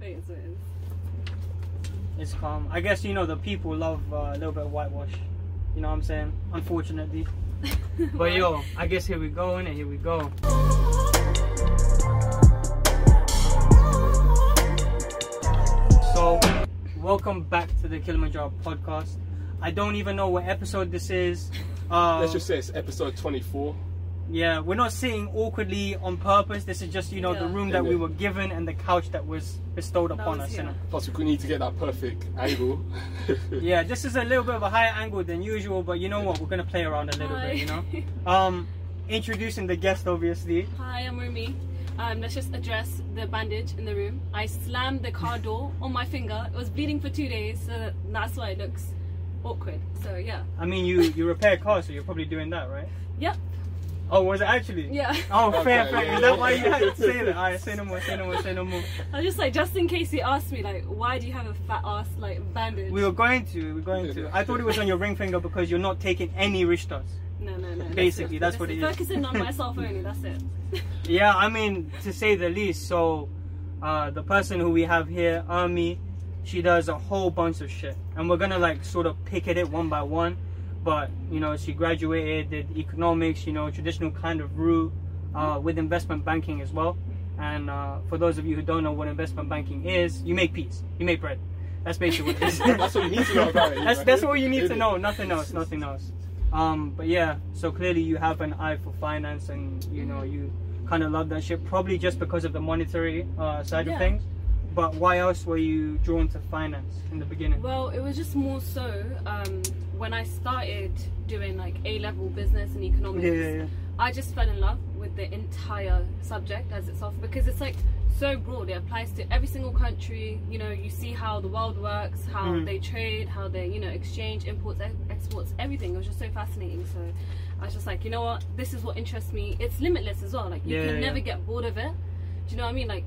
It is, it is. It's calm. I guess you know the people love uh, a little bit of whitewash. You know what I'm saying? Unfortunately. But yo, I guess here we go, and here we go. So, welcome back to the Kilimanjaro podcast. I don't even know what episode this is. Uh, Let's just say it's episode 24. Yeah, we're not sitting awkwardly on purpose. This is just you know the room that we Yeah. were given and the couch that was bestowed That upon was us. here. innit? Plus, we need to get that perfect angle. Yeah, this is a little bit of a higher angle than usual, but you know what? We're gonna play around a little Hi. bit, you know. Um, introducing the guest, obviously. Hi, I'm Rumi. Um, let's just address the bandage in the room. I slammed the car door on my finger. It was bleeding for two days, so that's why it looks awkward. So yeah. I mean, you you repair cars, so you're probably doing that, right? Yep. Oh, was it actually? Yeah. Oh, fair, Okay, fair. yeah, Is that why you had to say that? Alright, say no more, say no more, say no more. I was just like, just in case he asked me, like, why do you have a fat ass like bandage? We were going to, we were going to. I thought it was on your ring finger because you're not taking any rishtas. no, no, no. Basically, that's what it is. Focusing on myself only. That's it. Yeah, I mean, to say the least. So, uh, the person who we have here, Army, she does a whole bunch of shit, and we're gonna like sort of pick at it one by one. But you know, she graduated, did economics, you know, traditional kind of route, uh, with investment banking as well. And uh, for those of you who don't know what investment banking is, you make peas, you make bread. That's basically what it is. That's what you need to know about it. That's right? that's all you need to know. Nothing else. Nothing else. Um, but yeah, so clearly you have an eye for finance, and you know you kind of love that shit. Probably just because of the monetary uh, side of things. But why else were you drawn to finance in the beginning? Well, it was just more so um, when I started doing like A level business and economics. yeah, yeah, yeah. I just fell in love with the entire subject as itself because it's like so broad. It applies to every single country. You know, you see how the world works, how Mhm. they trade, how they you know exchange, imports, ex- exports, everything. It was just so fascinating. So I was just like, you know what, this is what interests me. It's limitless as well. Like you Yeah, can yeah, never get bored of it. Do you know what I mean? Like.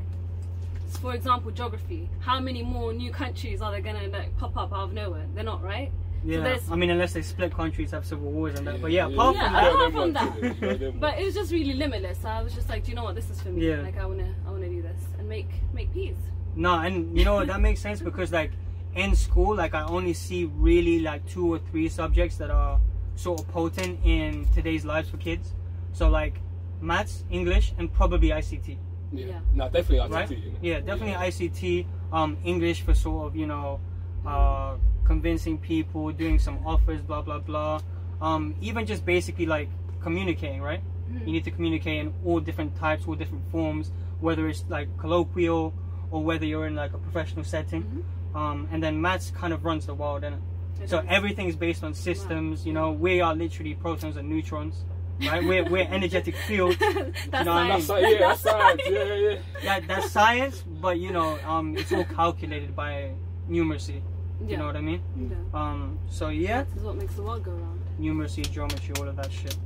For example, geography. How many more new countries are they gonna like pop up out of nowhere? They're not, right? Yeah, there's- I mean, unless they split countries, have civil wars and that. But yeah, Yeah, apart yeah. from Yeah, that, apart from that. But ones. it was just really limitless. So I was just like, do you know what? This is for me. Yeah. Like I wanna, I wanna do this and make make peas. no, and you know that makes sense because like in school, like I only see really like two or three subjects that are sort of potent in today's lives for kids. So like maths, English, and probably ICT. Yeah. Yeah. No, definitely ICT. right? you know. Yeah, definitely ICT, um, English for sort of you know, uh, convincing people, doing some offers, blah blah blah. Um, even just basically like communicating, right? Mhm. You need to communicate in all different types, all different forms, whether it's like colloquial or whether you're in like a professional setting. Mm-hmm. Um, and then maths kind of runs the world, and so everything's based on systems. You know, we are literally protons and neutrons, right? We're we're energetic fields. that's know what I mean? That's science. yeah, that's science. Yeah, yeah. yeah, that's science, but you know, um, it's all calculated by numeracy. Yeah. You know what I mean? Yeah. Um, so yeah, This is what makes the world go round. numeracy, geometry, all of that shit.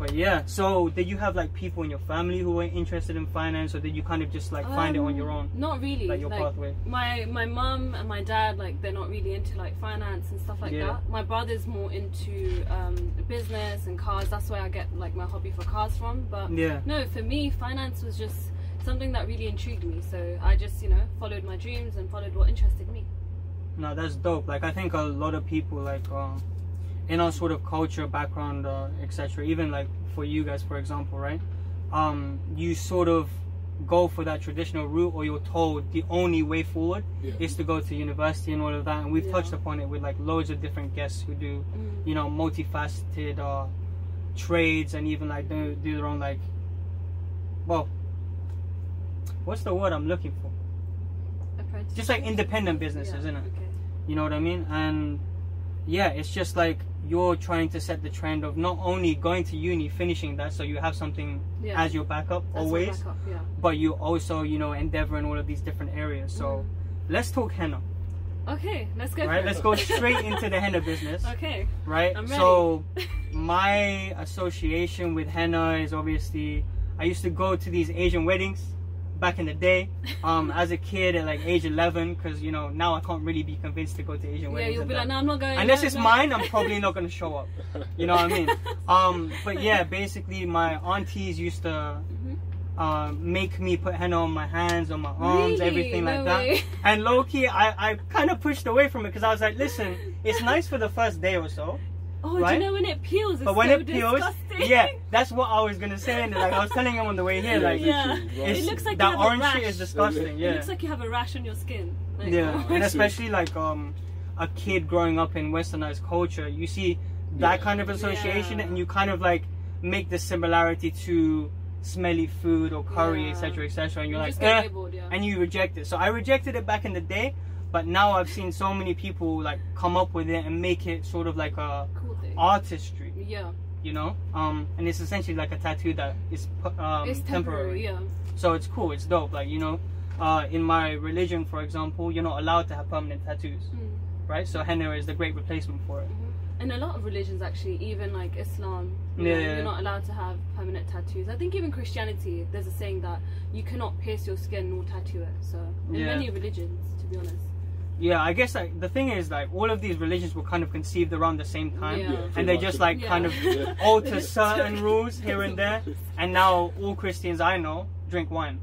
But yeah, so did you have like people in your family who were interested in finance, or did you kind of just like find it on Um, your own, Not really. like your pathway? My my mom and my dad like they're not really into like finance and stuff like Yeah. that. My brother's more into um, business and cars. That's where I get like my hobby for cars from. But Yeah, no, for me, finance was just something that really intrigued me. So I just you know followed my dreams and followed what interested me. no, that's dope. Like I think a lot of people like um, in our sort of culture, background, uh, etc. Even like for you guys, for example, right? Um, you sort of go for that traditional route, or you're told the only way forward Yeah. is to go to university and all of that. And we've Yeah. touched upon it with like loads of different guests who do, Mm. you know, multifaceted uh, trades and even like do, do their own like, well, what's the word I'm looking for? Just like independent businesses, Yeah, isn't it? Okay. You know what I mean? And yeah, it's just like you're trying to set the trend of not only going to uni, finishing that, so you have something Yeah. as your backup That's always, backup, yeah. but you also, you know, endeavor in all of these different areas. So mm. let's talk henna, Okay, let's go. right? Let's go straight into the henna business, Okay. right? So my association with henna is obviously I used to go to these Asian weddings back in the day um, as a kid at like age 11 because you know now I can't really be convinced to go to Asian weddings yeah, you'll be like, no, I'm not going. unless no, it's no." mine I'm probably not going to show up you know what I mean um, but yeah basically my aunties used to Mhm. uh, make me put henna on my hands, on my arms, Really? everything like that. way. And low key, I, I kind of pushed away from it because I was like, listen, it's nice for the first day or so, Oh, Right? do you know when it peels? It's but when so it peels, disgusting. yeah, that's what I was gonna say. And like I was telling him on the way here, like Yeah. It looks like that you have a orange shit is disgusting. Yeah, It looks like you have a rash on your skin. Like, yeah, oh. and especially like um a kid growing up in westernized culture, you see that Yeah. kind of association, Yeah. and you kind of like make the similarity to smelly food or curry, Yeah. etc., etc., and You you're just like, eh, labeled, yeah. and you reject it. So I rejected it back in the day, but now I've seen so many people like come up with it and make it sort of like a cool thing. Artistry, yeah, you know. Um, and it's essentially like a tattoo that is um, it's temporary. Yeah. So it's cool. It's dope. Like you know, uh, in my religion, for example, you're not allowed to have permanent tattoos, Mm. right? So henna is the great replacement for it. And a lot of religions, actually, even like Islam, you know, Yeah. you're not allowed to have permanent tattoos. I think even Christianity, there's a saying that you cannot pierce your skin nor tattoo it. So in Yeah. many religions, to be honest. Yeah, I guess like the thing is like all of these religions were kind of conceived around the same time, Yeah. and they just like Yeah. kind of Yeah. alter certain rules here and there. And now all Christians I know drink wine.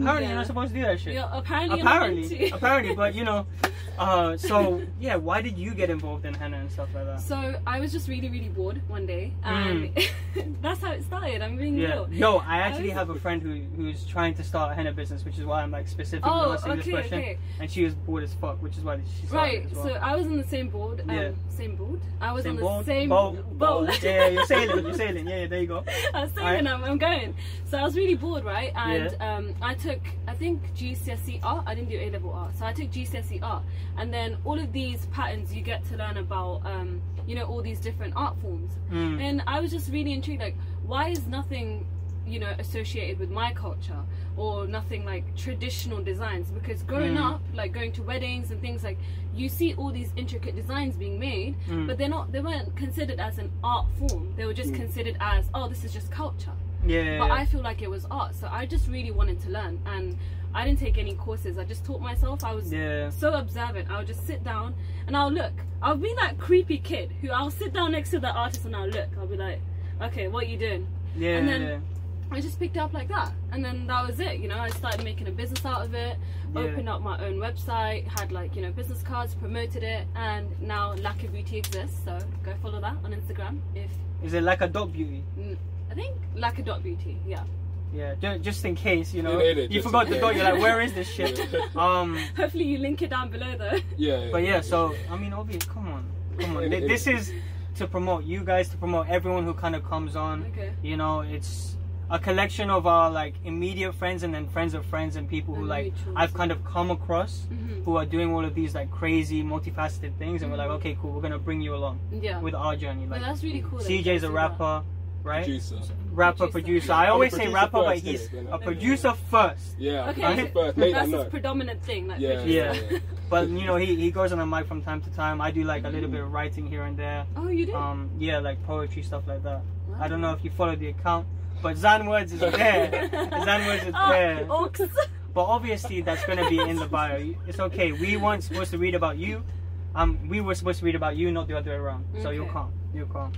Apparently, Yeah. you're not supposed to do that shit. Yeah, apparently, apparently, apparently, but you know, uh, so yeah, why did you get involved in henna and stuff like that? So I was just really, really bored one day, and that's how it started. I'm being Mm. Yeah, real. yo, I actually was- have a friend who who's trying to start a henna business, which is why I'm like specifically Oh, asking this okay, question. okay. And she was bored as fuck, which is why she started Right, well. so I was on the same board. Um, Yeah. Same board. I was same on the same boat, boat. yeah, you're sailing, you're sailing. Yeah, yeah, there you go. I was saying Right. I'm, I'm going. So I was really bored, right? And um, I took, I think GCSE art. I didn't do A level art, so I took GCSE art. And then all of these patterns you get to learn about, um, you know, all these different art forms. Mm. And I was just really intrigued, like, why is nothing, you know, associated with my culture or nothing like traditional designs? Because growing Mm. up, like going to weddings and things like, you see all these intricate designs being made, Mm. but they're not, they weren't considered as an art form. They were just Mm. considered as, oh, this is just culture. Yeah, But. I feel like it was art, so I just really wanted to learn, and I didn't take any courses. I just taught myself. I was yeah. so observant. I would just sit down and I'll look. I'll be that creepy kid who I'll sit down next to the artist and I'll look. I'll be like, okay, what are you doing? Yeah, And then-. I just picked it up like that, and then that was it. You know, I started making a business out of it. Yeah. Opened up my own website, had like you know business cards, promoted it, and now Lacquer Beauty exists. So go follow that on Instagram. If Is it like a dot beauty? I think Lacquer Dot Beauty, yeah. Yeah, ju- just in case, you know, Yeah, yeah, you forgot the dot. You're like, where is this shit? Um, Hopefully you link it down below though. Yeah, but yeah, so I mean, obvious. Come on, come on. Th- This is to promote you guys, to promote everyone who kind of comes on. Okay. You know, it's a collection of our like immediate friends and then friends of friends and people who And like mutuals, I've kind of come across Mhm. who are doing all of these like crazy multifaceted things, and we're like, Mhm. okay, cool, we're gonna bring you along Yeah. with our journey. But Like that's really cool. that you CJ's a do rapper, right? Producer. Rapper, Producer. producer. Yeah, I I'm always say rapper, but he's innit? a producer first. Yeah. Okay. producer first. Make that's his predominant thing. Like Yeah. Yeah. yeah. But you know, he, he goes on a mic from time to time. I do like a little bit of writing here and there. Oh, you do. Um, yeah, like poetry stuff like that. Wow. I don't know if you follow the account, but Zan Words is there. Zan Words is Oh, there. Ox. But obviously, that's gonna be in the bio. It's okay. We weren't supposed to read about you. Um, we were supposed to read about you, not the other way around. So you're Okay. calm. You're calm.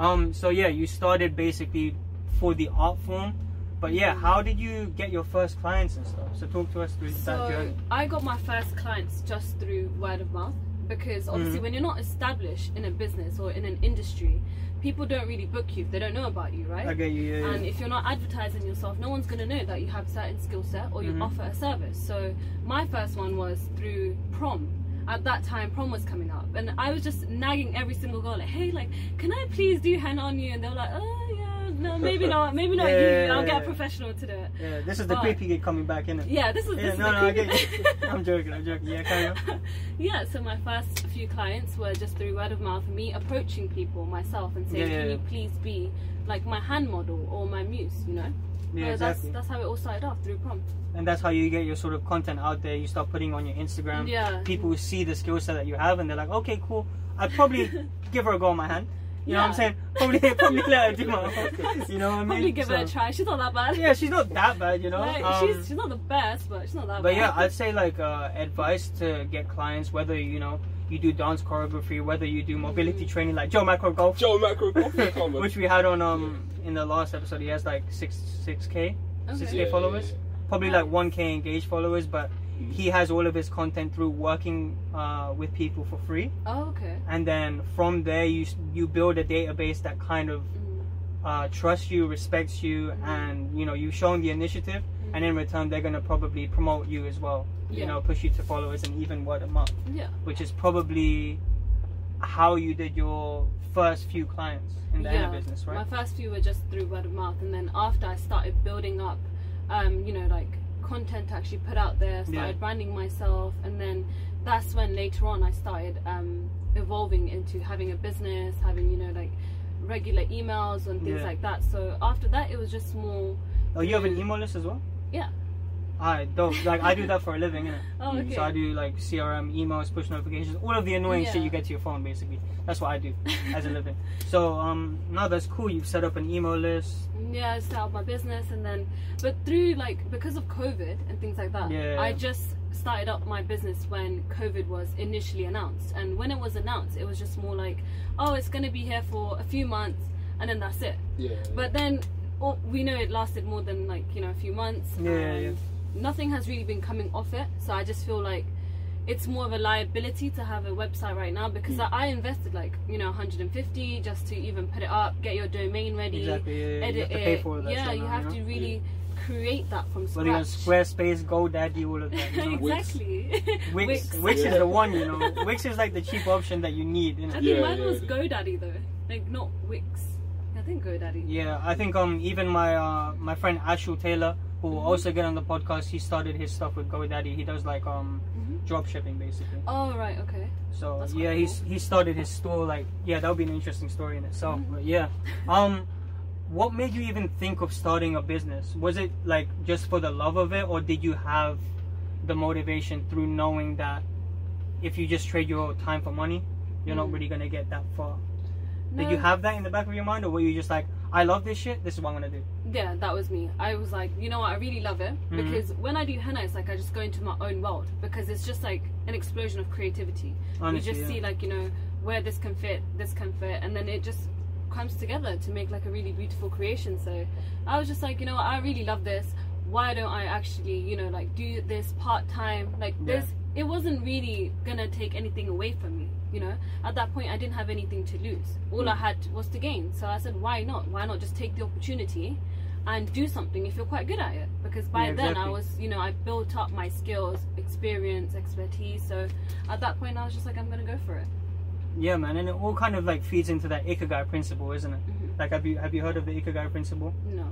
Um, so yeah, you started basically for the art form. But yeah, how did you get your first clients and stuff? So talk to us through that So journey. I got my first clients just through word of mouth because obviously Mhm. when you're not established in a business or in an industry, people don't really book you if they don't know about you, right? You. Yeah, yeah. And if you're not advertising yourself, no one's gonna know that you have a certain skill set or you Mhm. offer a service. So my first one was through prom. At that time, prom was coming up, and I was just nagging every single girl, like, "Hey, like, can I please do henna on you?" And they were like, "Oh yeah, no, maybe not, maybe not Yeah, you. I'll get a professional to do it." Yeah, this is the But- creepy kid coming back in it. Yeah, this is Yeah, this is no, the no, I creepy get you. bit. I'm joking, I'm joking. Yeah, carry on. yeah, so my first few clients were just through word of mouth, me approaching people myself and saying, Yeah, "Can you please be like my hand model or my muse?" You know. Yeah, exactly. That's that's how it all started off through prompt. And that's how you get your sort of content out there. You start putting on your Instagram. Yeah. People see the skill set that you have, and they're like, okay, cool. I'd probably give her a go on my hand. You know what I'm saying? Probably, probably let her do my own. You know what I mean? Probably give it a try. She's not that bad. Yeah, she's not that bad, you know. Like, Um, she's she's not the best, but she's not that But bad. yeah, I'd say like uh, advice to get clients, whether you know you do dance choreography, whether you do mobility training like Joe Macro Golf, Joe Macro, come on. which we had on um in the last episode. He has like six six k Okay. 6k Yeah, yeah, followers, yeah. probably like 1k engaged followers, but Mm. he has all of his content through working uh, with people for free, Oh, okay. and then from there you you build a database that kind of Mm. uh, trusts you, respects you, and you know you show them the initiative, and in return they're gonna probably promote you as well. You know, push you to followers and even word of mouth, Yeah. which is probably how you did your first few clients in the Yeah. business, right? My first few were just through word of mouth, and then after I started building up, um, you know, like content to actually put out there, started Yeah. branding myself, and then that's when later on I started um, evolving into having a business, having you know like regular emails and things Yeah. like that. So after that, it was just more. Oh, you have an email list as well? Yeah. Alright, dope. Like I do that for a living, innit? Oh, okay. So I do like CRM, emails, push notifications, all of the annoying shit you get to your phone, basically. That's what I do as a living. So um, no, that's cool. You've set up an email list. yeah, I set up my business and then but through like because of COVID and things like that, Yeah. I just started up my business when COVID was initially announced. And when it was announced, it was just more like, oh, it's gonna be here for a few months and then that's it. Yeah. But then oh, we know it lasted more than like, you know, a few months Yeah, yeah, and yeah. nothing has really been coming off it. So I just feel like it's more of a liability to have a website right now because Hmm. I I invested like you know 150 just to even put it up, get your domain ready, Exactly. Yeah, yeah, you edit have to it. pay for all that yeah, you now, have know? to really create that from Whether you're. Squarespace, GoDaddy, all of that. You know? Wix. exactly. Wix, Wix is the one, you know. Wix is like the cheap option that you need. You I think Yeah, mine yeah, was yeah. GoDaddy though, like not Wix. Think GoDaddy. Yeah, I think um even my uh my friend Ashul Taylor, who will Mhm. also get on the podcast, he started his stuff with GoDaddy. He does like um Mhm. drop shipping basically. Oh right, okay. So yeah, quite he's he started his store like yeah, that would be an interesting story in itself. Mhm. But yeah, um, what made you even think of starting a business? Was it like just for the love of it, or did you have the motivation through knowing that if you just trade your time for money, you're not Mm. really gonna get that far? Did you have that in the back of your mind, or were you just like, I love this shit, this is what I'm gonna do? Yeah, that was me. I was like, you know what, I really love it Mhm. because when I do henna, it's like I just go into my own world because it's just like an explosion of creativity. Honestly, you just yeah. see like you know where this can fit, this can fit, and then it just comes together to make like a really beautiful creation. So I was just like, you know, what, I really love this. Why don't I actually, you know, like do this part time? Like Yeah. this, it wasn't really gonna take anything away from me. You know, at that point, I didn't have anything to lose. All I Mm. had was to gain. So I said, why not? Why not just take the opportunity? and do something if you're quite good at it because by Yeah, then I was you know I built up my skills experience expertise so at that point I was just like I'm gonna go for it Yeah, man, and it all kind of like feeds into that ikigai principle, isn't it? Mhm. Like, have you have you heard of the ikigai principle? no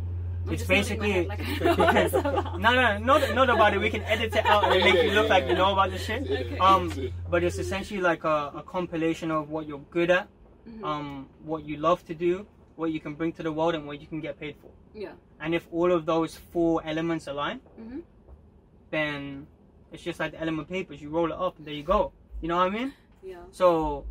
I'm It's just nodding my basically- head like I know what it's about. no, no, not not about it. We can edit it out and make you look like you know about the shit. Okay. Um, but it's essentially like a, a compilation of what you're good at, Mhm. um, what you love to do, what you can bring to the world, and what you can get paid for. yeah And if all of those four elements align, Mhm. then it's just like the element papers. You roll it up, and there you go. You know what I mean? yeah So,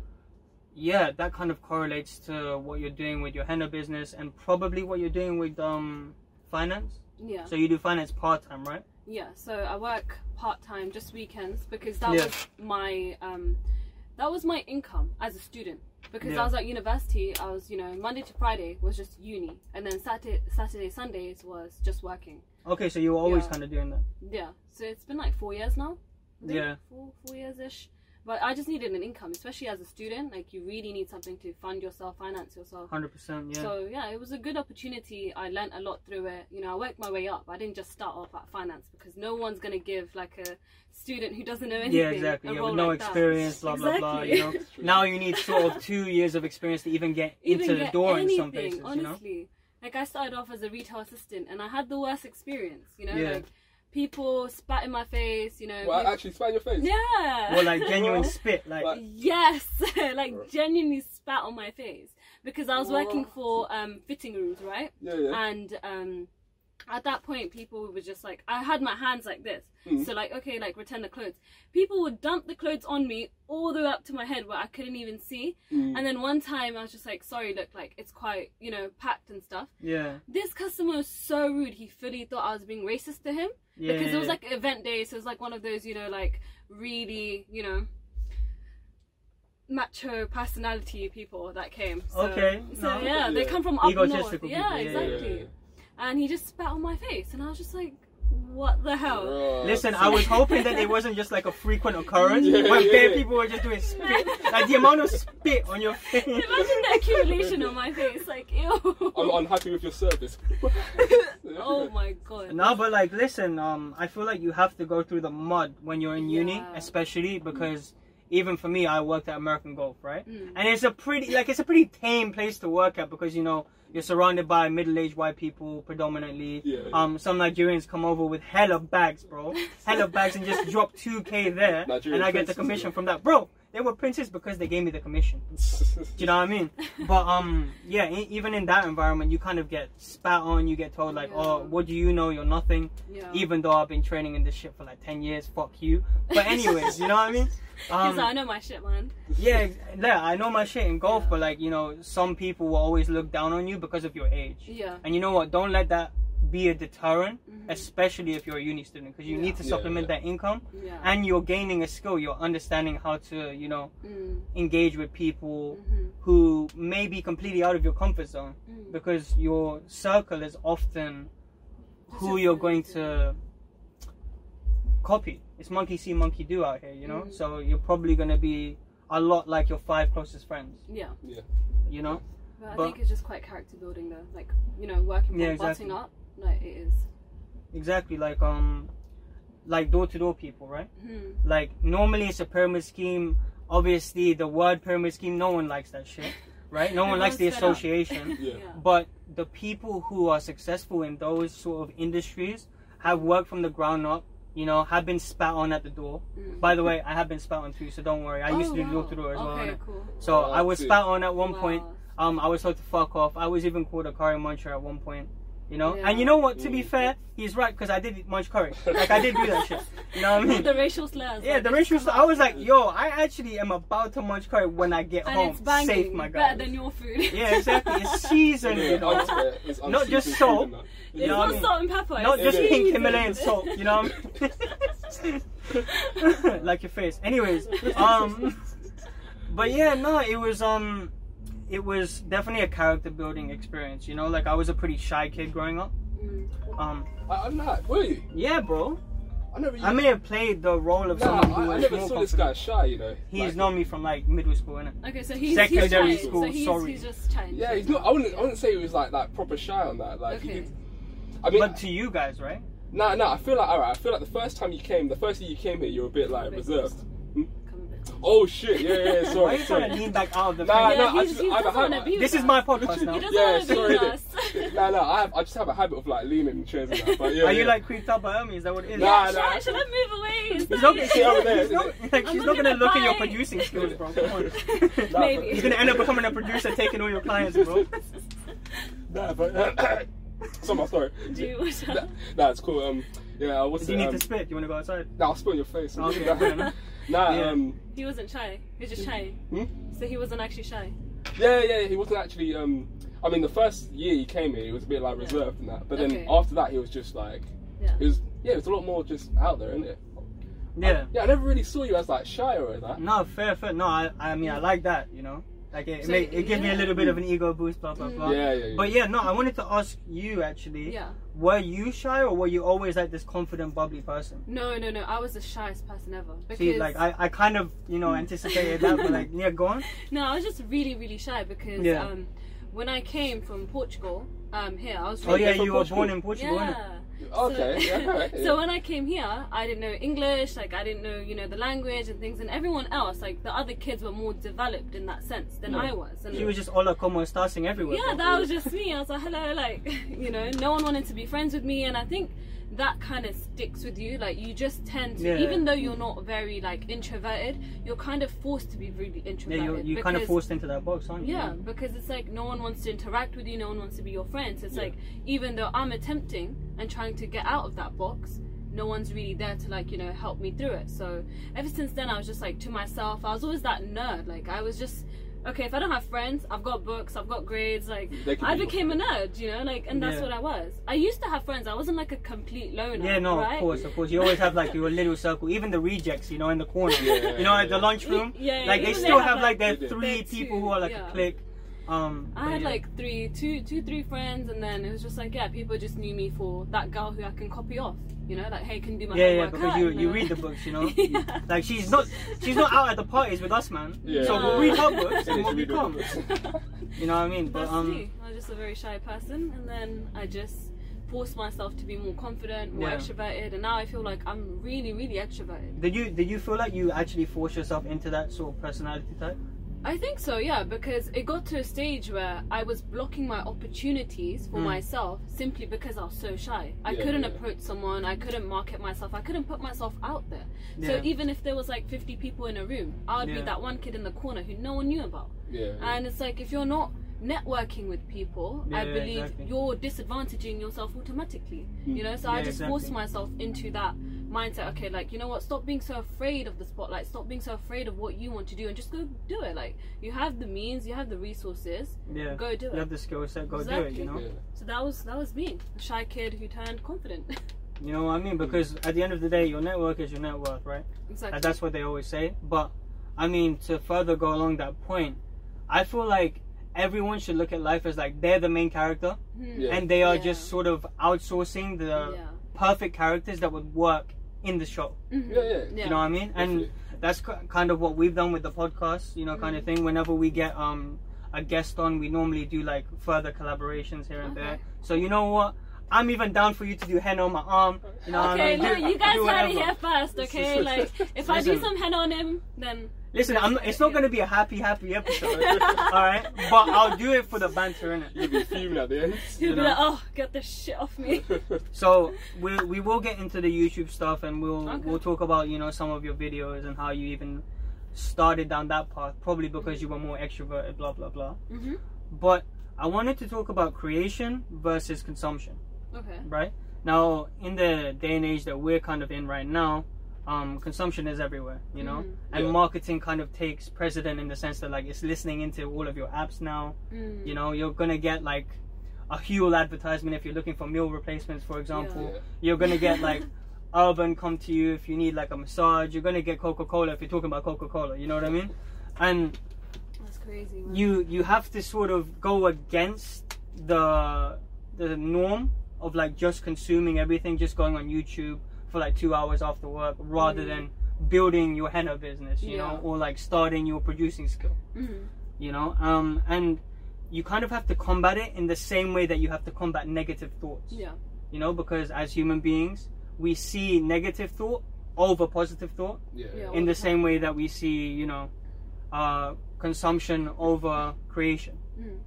yeah, that kind of correlates to what you're doing with your henna business, and probably what you're doing with um finance. yeah So you do finance part time, right? yeah so I work part-time just weekends because that Yeah. was my um that was my income as a student because Yeah. I was at university I was you know Monday to Friday was just uni and then Saturday Saturday Sundays was just working Okay, so you were always Yeah. kind of doing that. Yeah, so it's been like four years now. Yeah. four four years ish. But I just needed an income, especially as a student. Like you really need something to fund yourself, finance yourself. Hundred percent, yeah. So yeah, it was a good opportunity. I learnt a lot through it. You know, I worked my way up. I didn't just start off at finance because no one's gonna give like a student who doesn't know anything. yeah, exactly. Yeah, with no like that. experience, blah blah blah. You know, now you need sort of two years of experience to even get Even into the door anything, in some places. You know. honestly. Like I started off as a retail assistant, and I had the worst experience. You know, Yeah. like people spat in my face. You know, Well, people- actually, spat in your face. yeah. Or like genuine spit, like Like- Yes, like genuinely spat on my face because I was working for um, fitting rooms, right? Yeah, yeah. And um, at that point, people were just like, I had my hands like this, Mhm. so like, okay, like return the clothes. People would dump the clothes on me all the way up to my head where I couldn't even see. Mm. And then one time, I was just like, sorry, look, like it's quite, you know, packed and stuff. yeah, This customer was so rude. He fully thought I was being racist to him yeah. because it was like event day, so it was like one of those, you know, like really, you know, macho personality people that came. So, Okay, So no. yeah, they come from up north. Yeah, yeah, yeah, exactly. Yeah. and he just spat on my face, and I was just like, what the hell? Bro, Listen, I was hoping that it wasn't just like a frequent occurrence Yeah, when yeah. bare people were just doing spit. Like the amount of spit on your face. Imagine the accumulation on my face, like ew. I'm unhappy with your service. oh my god. No, but like, listen, um, I feel like you have to go through the mud when you're in uni, especially because even for me, I worked at American Golf, right? Mm. And it's a pretty, like, it's a pretty tame place to work at because you know you're surrounded by middle-aged white people predominantly. Yeah. Um, some Nigerians come over with hella bags, bro, hella bags, and just drop two k there, Nigerian and I get the commission from that, bro. They were princes because they gave me the commission. Do you know what I mean? But um, yeah, even in that environment, you kind of get spat on. You get told like, Yeah. "Oh, what do you know? You're nothing." Yeah. Even though I've been training in this shit for like ten years, fuck you. But anyways, you know what I mean? He's Um, like, I know my shit, man. yeah, ex- yeah, I know my shit in golf, Yeah. but like you know, some people will always look down on you because of your age. Yeah. And you know what? Don't let that be a deterrent, Mhm. especially if you're a uni student, because you Yeah. need to supplement yeah. that income, Yeah. and you're gaining a skill. You're understanding how to, you know, Mm, engage with people mhm, who may be completely out of your comfort zone mm. because your circle is often who Just you're going to copy. It's monkey see, monkey do out here, you know. Mhm. So you're probably gonna be a lot like your five closest friends, Yeah. Yeah. you know. But I But- think it's just quite character building though. Like, you know, working from Yeah, exactly. butting up. Like, it is. Exactly, like um, like door to door people, right? Hmm. Like normally it's a pyramid scheme. Obviously, the word pyramid scheme, no one likes that shit, right? No one likes the Everyone's fed up. association. Yeah. Yeah. But the people who are successful in those sort of industries have worked from the ground up. You know, have been spat on at the door. Mm. By the way, I have been spat on too, so don't worry. I used Oh, to do door wow. to door as well. Okay, innit? cool. So Oh, I was sick. spat on at one Wow. point. Um, I was told to fuck off. I was even called a curry muncher at one point. You know, Yeah. and you know what? To be fair, he's right because I did munch curry. Like I did do that shit. You know what I mean? the racial slurs. Yeah, like, the racial. come Stuff, out I was like, yo, I actually am about to munch curry when I get and home. it's banging, Safe, my guy. better than your food. Yeah, exactly. It's seasoned, you know. Yeah, it's Not just salt. food and. It's You know not what I mean? salt and pepper. Not it's just Yeah. pink. Himalayan salt, you know what I mean? like your face. Anyways, um, but yeah, no, it was um, it was definitely a character building experience. You know, like I was a pretty shy kid growing up. Mm. Um, I, I'm not. Were you? yeah, bro. I never. I may have played the role of Nah, someone who I, I was never more saw this guy shy. You know. He's Like, known me from like middle school, innit? Okay, so he's Secondary he's shy. school, So he's, sorry. he's just shy. Yeah, he's not. I wouldn't. I wouldn't say he was like like proper shy on that. Like, Okay. did, I mean, But to you guys, right? no, no. I feel like alright. I feel like the first time you came, the first year you came here, you were a bit like A bit reserved. Come a bit. Oh shit! Yeah, yeah. yeah Why are sorry, you trying to sorry. lean back out of the Nah, frame? no, Yeah, I just- he I have a doesn't habit. This is my podcast now. doesn't Yeah, want to sorry. with us. no, no. I have. I just have a habit of like leaning in chairs and that. But yeah. Are you like creeped out by Hermes? Is that what it is? Nah, should, nah. I, should I move away? Is He's not, it? he's See over there, he's not, like, she's not not gonna gonna look at your producing skills, bro. Come on. Maybe. He's gonna end up becoming a producer, taking all your clients, bro. Nah, but so my story. Do you watch Nah, nah, it's cool. Um, yeah. What's Do you it? need um, to spit? You wanna go outside? Nah, I'll spit on your face. Okay, nah, fair Yeah. um, He wasn't shy. He was just shy. Hmm? So he wasn't actually shy. yeah, yeah. He wasn't actually. Um, I mean, the first year he came here, he was a bit like Yeah. reserved and that. But then Okay. after that, he was just like, Yeah. it was yeah, it was a lot more just out there, isn't it? Yeah. Yeah, I never really saw you as like shy or that. No, fair, fair. No, I, I mean, I like that. You know, like it, it, So, make, it gives me a little bit of an ego boost, blah blah Mm. blah. Yeah, yeah, yeah. But yeah, no, I wanted to ask you actually. Yeah. Were you shy or were you always like this confident, bubbly person? No, no, no. I was the shyest person ever. Because See, like I, I kind of, you know, anticipated that, but like, yeah, go on. no, I was just really, really shy because Yeah. um, when I came from Portugal, um, here I was. Oh Really, yeah, from you were born in Portugal, innit? yeah. Okay, So, yeah, alright, yeah. so when I came here, I didn't know English, like I didn't know, you know, the language and things, and everyone else, like the other kids, were more developed in that sense than Yeah. I was. And She was just hola como estás sing everywhere. yeah, that was just me. I was like, hello, like, you know, no one wanted to be friends with me, and I think that kind of sticks with you. Like, you just tend to, Yeah. even though you're not very like introverted, you're kind of forced to be really yeah, introverted. you you kind of forced into that box, aren't you? yeah, because it's like no one wants to interact with you, no one wants to be your friends. It's Yeah. like even though I'm attempting and trying to get out of that box, no one's really there to like, you know, help me through it. So ever since then I was just like to myself, I was always that nerd. Like I was just okay, if I don't have friends, I've got books, I've got grades, like I be your became a nerd, you know, like and that's Yeah. what I was. I used to have friends, I wasn't like a complete loner. Yeah, no, right? of course, of course. You always have like your little circle, even the rejects, you know, in the corner. Yeah, you know, at the lunchroom. Yeah, like they still they have have, like their three people who are like yeah. a clique. Um, I had yeah. like three, two, two, three friends, and then it was just like, yeah, people just knew me for that girl who I can copy off. You know, like, hey, can you do my yeah, yeah, homework? because Hi, you you know? read the books, you know. yeah. Like she's not she's not out at the parties with us, man. Yeah. So we'll No. read her books and we'll she read the become. You know what I mean? But That's um, me. I was just a very shy person, and then I just forced myself to be more confident, more Yeah. extroverted, and now I feel like I'm really, really extroverted. did you did you feel like you actually forced yourself into that sort of personality type? I think so, yeah, because it got to a stage where I was blocking my opportunities for Mm. myself simply because I was so shy. I Yeah, couldn't yeah. approach someone, I couldn't market myself, I couldn't put myself out there. Yeah. So even if there was like 50 people in a room, I would be that one kid in the corner who no one knew about. yeah. And it's like if you're not networking with people, I believe exactly. you're disadvantaging yourself automatically. Mm. You know, so I just exactly. forced myself into that mindset. Okay, like you know what? Stop being so afraid of the spotlight. Stop being so afraid of what you want to do, and just go do it. Like you have the means, you have the resources. Yeah. Go do it. You it. have the skill set, go do it. You know. yeah. So that was that was me, a shy kid who turned confident. You know what I mean? Because at the end of the day, your network is your net worth, right? exactly. And that's what they always say. But I mean, to further go along that point, I feel like everyone should look at life as like they're the main character, Hmm. Yeah. and they are Yeah. just sort of outsourcing the yeah. perfect characters that would work in the show. Mhm. Yeah, yeah. You know what I mean? And Definitely. that's kind of what we've done with the podcast, you know, kind of thing. Whenever we get um a guest on, we normally do like further collaborations here and there. So you know what? I'm even down for you to do henna on my arm. You know, Okay, and, um, look, do- you guys do heard it whatever. here first, okay? Like, if I do some henna on him, then Listen, I'm, it's not going to be a happy, happy episode, all right? But I'll do it for the banter, innit? You'll be fuming at the end. he'll You be know. like, oh, get this shit off me. So we we will get into the YouTube stuff, and we'll Okay. we'll talk about you know some of your videos and how you even started down that path. Probably because you were more extroverted, blah blah blah. hmm But I wanted to talk about creation versus consumption, Okay. right? Now, in the day and age that we're kind of in right now, um, consumption is everywhere, you know, Mhm. and Yeah. marketing kind of takes precedent in the sense that like it's listening into all of your apps now. Mm. You know, you're gonna get like a Huel advertisement if you're looking for meal replacements, for example. Yeah. You're gonna get like Urban come to you if you need like a massage. You're gonna get Coca Cola if you're talking about Coca Cola. You know what I mean? And That's crazy. Man. you you have to sort of go against the the norm of like just consuming everything, just going on YouTube for like two hours after work, rather Mm. than building your henna business, you know, or like starting your producing skill, Mhm. you know. Um, and you kind of have to combat it in the same way that you have to combat negative thoughts, Yeah. you know, because as human beings, we see negative thought over positive thought Yeah. Yeah. in the the same way that we see, you know, uh, consumption over creation. Mhm.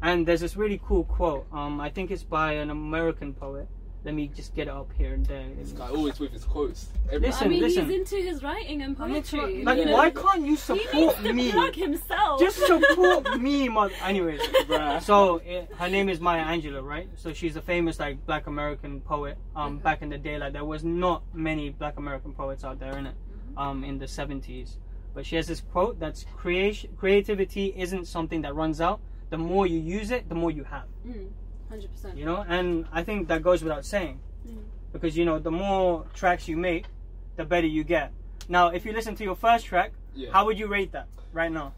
And there's this really cool quote. Um, I think it's by an American poet. Let me just get it up here and there. This guy always with his quotes. Every Listen, I mean, listen. he's into his writing and poetry. like, you know? why can't you support he needs to me? plug himself. Just support me, mother. Anyways, so uh, her name is Maya Angelou, right? So she's a famous like Black American poet. Um, Okay. back in the day, like there was not many Black American poets out there in it. Mm-hmm. Um, in the 70s, but she has this quote that's creation creativity isn't something that runs out. The more you use it, the more you have. Mm, 100%. You know, and I think that goes without saying, Mm. because you know the more tracks you make, the better you get. Now, if you listen to your first track, Yeah. how would you rate that right now?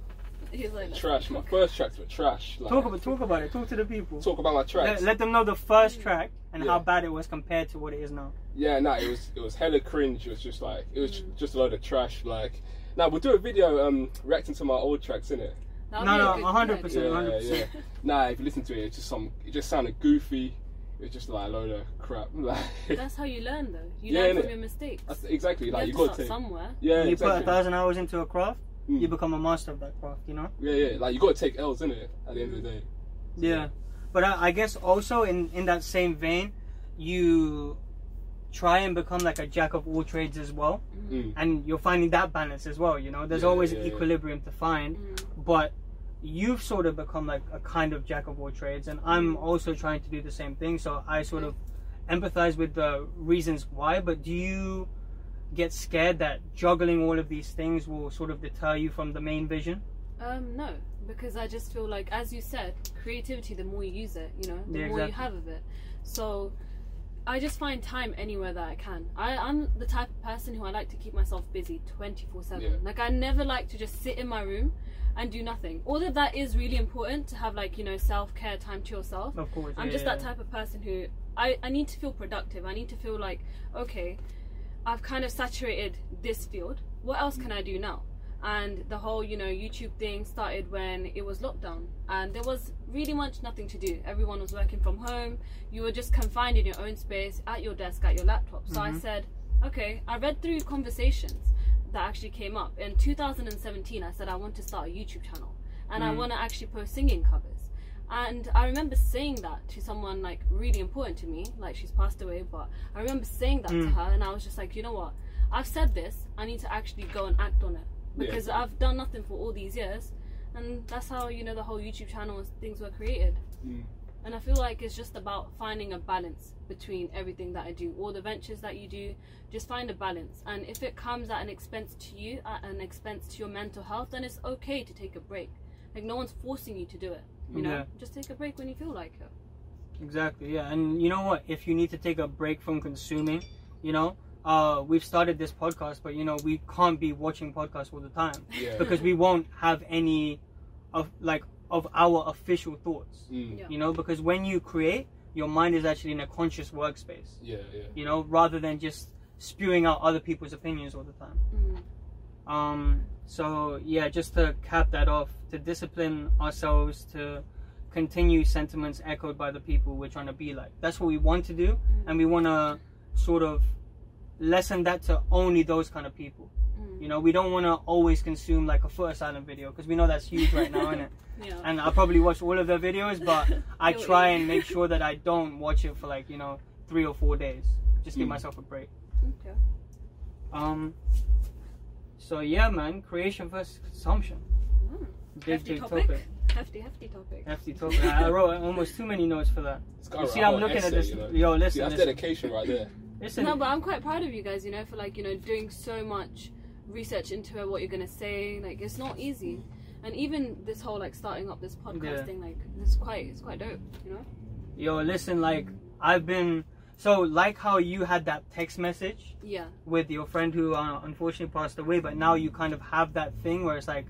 He's like, trash. My first tracks were trash. Like, Talk about talk about it. Talk to the people. talk about my Let, tracks. let them know the first track and how bad it was compared to what it is now. Yeah, no, it was it was hella cringe. It was just like it was Mm. just a load of trash. Like, now we'll do a video um reacting to my old tracks, innit? That'd No, a no, 100%. idea. Yeah, 100%. yeah. Nah, if you listen to it, it's just some. It just sounded goofy. It's just like a load of crap. Like, That's how you learn, though. You Yeah, learn innit? from your mistakes. that's exactly you like have you to got start to. somewhere. Yeah, you put a thousand hours into a craft, Mm. you become a master of that craft. You know. Yeah, yeah. Like you got to take L's in it at the end of the day. Yeah, but I, I guess also in in that same vein, you try and become like a jack of all trades as well, Mm. and you're finding that balance as well. You know, there's Yeah, always yeah, an yeah. equilibrium to find, Mm. but you've sort of become like a kind of jack of all trades, and I'm also trying to do the same thing. So I sort of empathize with the reasons why. But do you get scared that juggling all of these things will sort of deter you from the main vision? Um, no, because I just feel like, as you said, creativity. The more you use it, you know, the Yeah, more you have of it. So, I just find time anywhere that I can. I, I'm the type of person who I like to keep myself busy 24 Yeah. 7. Like, I never like to just sit in my room and do nothing. All of that is really important to have, like, you know, self care time to yourself. Of course. I'm yeah, just yeah. that type of person who I, I need to feel productive. I need to feel like, okay, I've kind of saturated this field. What else can I do now? And the whole, you know, YouTube thing started when it was lockdown, and there was really much nothing to do. Everyone was working from home. You were just confined in your own space, at your desk, at your laptop. So I Mhm. said, okay, I read through conversations that actually came up. In 2017, I said I want to start a YouTube channel, and I Mm. want to actually post singing covers. And I remember saying that to someone like really important to me, like she's passed away, but I remember saying that to Mm. her, and I was just like, you know what? I've said this. I need to actually go and act on it Yeah. because I've done nothing for all these years, and that's how you know the whole YouTube channel and things were created. Mm. And I feel like it's just about finding a balance between everything that I do, all the ventures that you do. Just find a balance, and if it comes at an expense to you, at an expense to your mental health, then it's okay to take a break. Like no one's forcing you to do it. You know, Yeah. just take a break when you feel like it. Exactly, yeah. And you know what? If you need to take a break from consuming, you know, uh, we've started this podcast, but you know, we can't be watching podcasts all the time Yeah. because we won't have any of like of our official thoughts. Mm. Yeah. You know, because when you create, your mind is actually in a conscious workspace. Yeah, yeah. You know, rather than just spewing out other people's opinions all the time. Mm. Um, so yeah, just to cap that off, to discipline ourselves to continue sentiments echoed by the people we're trying to be like. That's what we want to do, and we want to sort of lessen that to only those kind of people. Mm. You know, we don't want to always consume like a Footasylum video because we know that's huge right now, isn't it? Yeah. And I probably watch all of their videos, but I try and make sure that I don't watch it for like you know three or four days. Just give Mm. myself a break. Okay. Um. So yeah, man, creation versus consumption. Mm. Big Hefty big topic. topic. Hefty, hefty topic. Hefty topic. I wrote almost too many notes for that. You see, I'm looking at this. you know? Yo, See, listen, that's listen, dedication right there. listen. No, but I'm quite proud of you guys, you know, for like, you know, doing so much research into it, what you're gonna say. Like, it's not easy. And even this whole like starting up this podcast Yeah. thing, like, it's quite, it's quite dope, you know. Yo, listen. Like I've been so like how you had that text message Yeah. with your friend who uh, unfortunately passed away, but now you kind of have that thing where it's like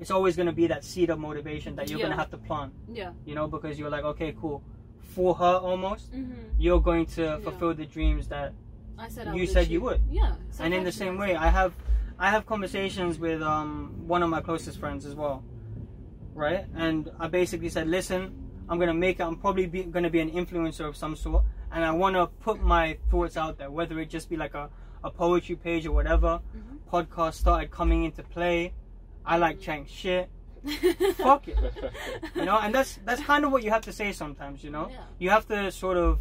it's always gonna be that seed of motivation that you're Yeah. gonna have to plant. Yeah. You know, because you're like, okay, cool. For her, almost, hmm you're going to Yeah. fulfill the dreams that I said I You said you would. Yeah. and in the same way i have i have conversations with um one of my closest friends as well right? And i basically said listen i'm gonna make it i'm probably be, gonna be an influencer of some sort and i want to put my thoughts out there whether it just be like a, a poetry page or whatever Mhm. podcast started coming into play i like chatting shit. Fuck it. You know and that's that's kind of what you have to say sometimes you know? Yeah. you have to sort of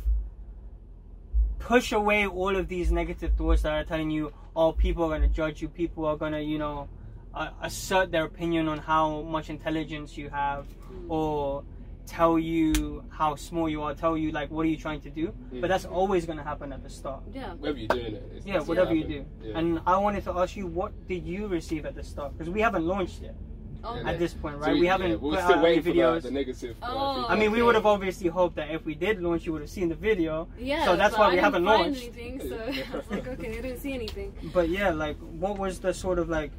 push away all of these negative thoughts that are telling you oh people are going to judge you people are going to you know uh, assert their opinion on how much intelligence you have Mm. or tell you how small you are tell you like what are you trying to do but that's always going to happen at the start Yeah. Whatever you're doing it. It's, yeah it's whatever you do. Yeah. and i wanted to ask you what did you receive at the start because we haven't launched yet Oh, at this point So right we, haven't we're put still out any waiting for videos the, the negative. uh, Oh, feedback. I mean, we would have obviously hoped that if we did launch, you would have seen the video. yeah. so that's why I we haven't find launched. Anything, so I was like, okay, I didn't see anything. But yeah, like, what was the sort of like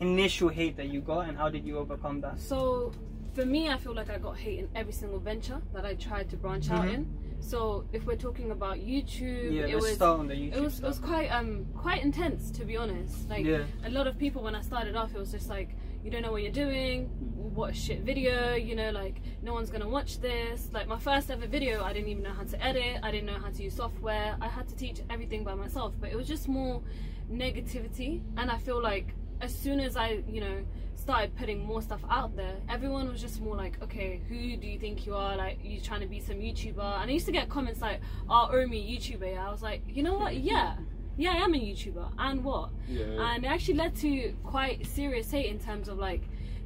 initial hate that you got, and how did you overcome that? So for me, I feel like I got hate in every single venture that I tried to branch out Mhm. in. So if we're talking about YouTube, Yeah, it was start on the YouTube it was it was quite um quite intense to be honest. Like yeah, a lot of people when I started off, it was just like you don't know what you're doing. What shit video, you know, like no one's gonna watch this. Like my first ever video, I didn't even know how to edit. I didn't know how to use software. I had to teach everything by myself. But it was just more negativity, and I feel like as soon as I, you know, started putting more stuff out there, everyone was just more like, okay, who do you think you are? Like, you trying to be some YouTuber? And I used to get comments like, oh, Omi, YouTuber. I was like, you know what? Yeah. Yeah, I am a YouTuber. And what? Yeah. And it actually led to quite serious hate in terms of like,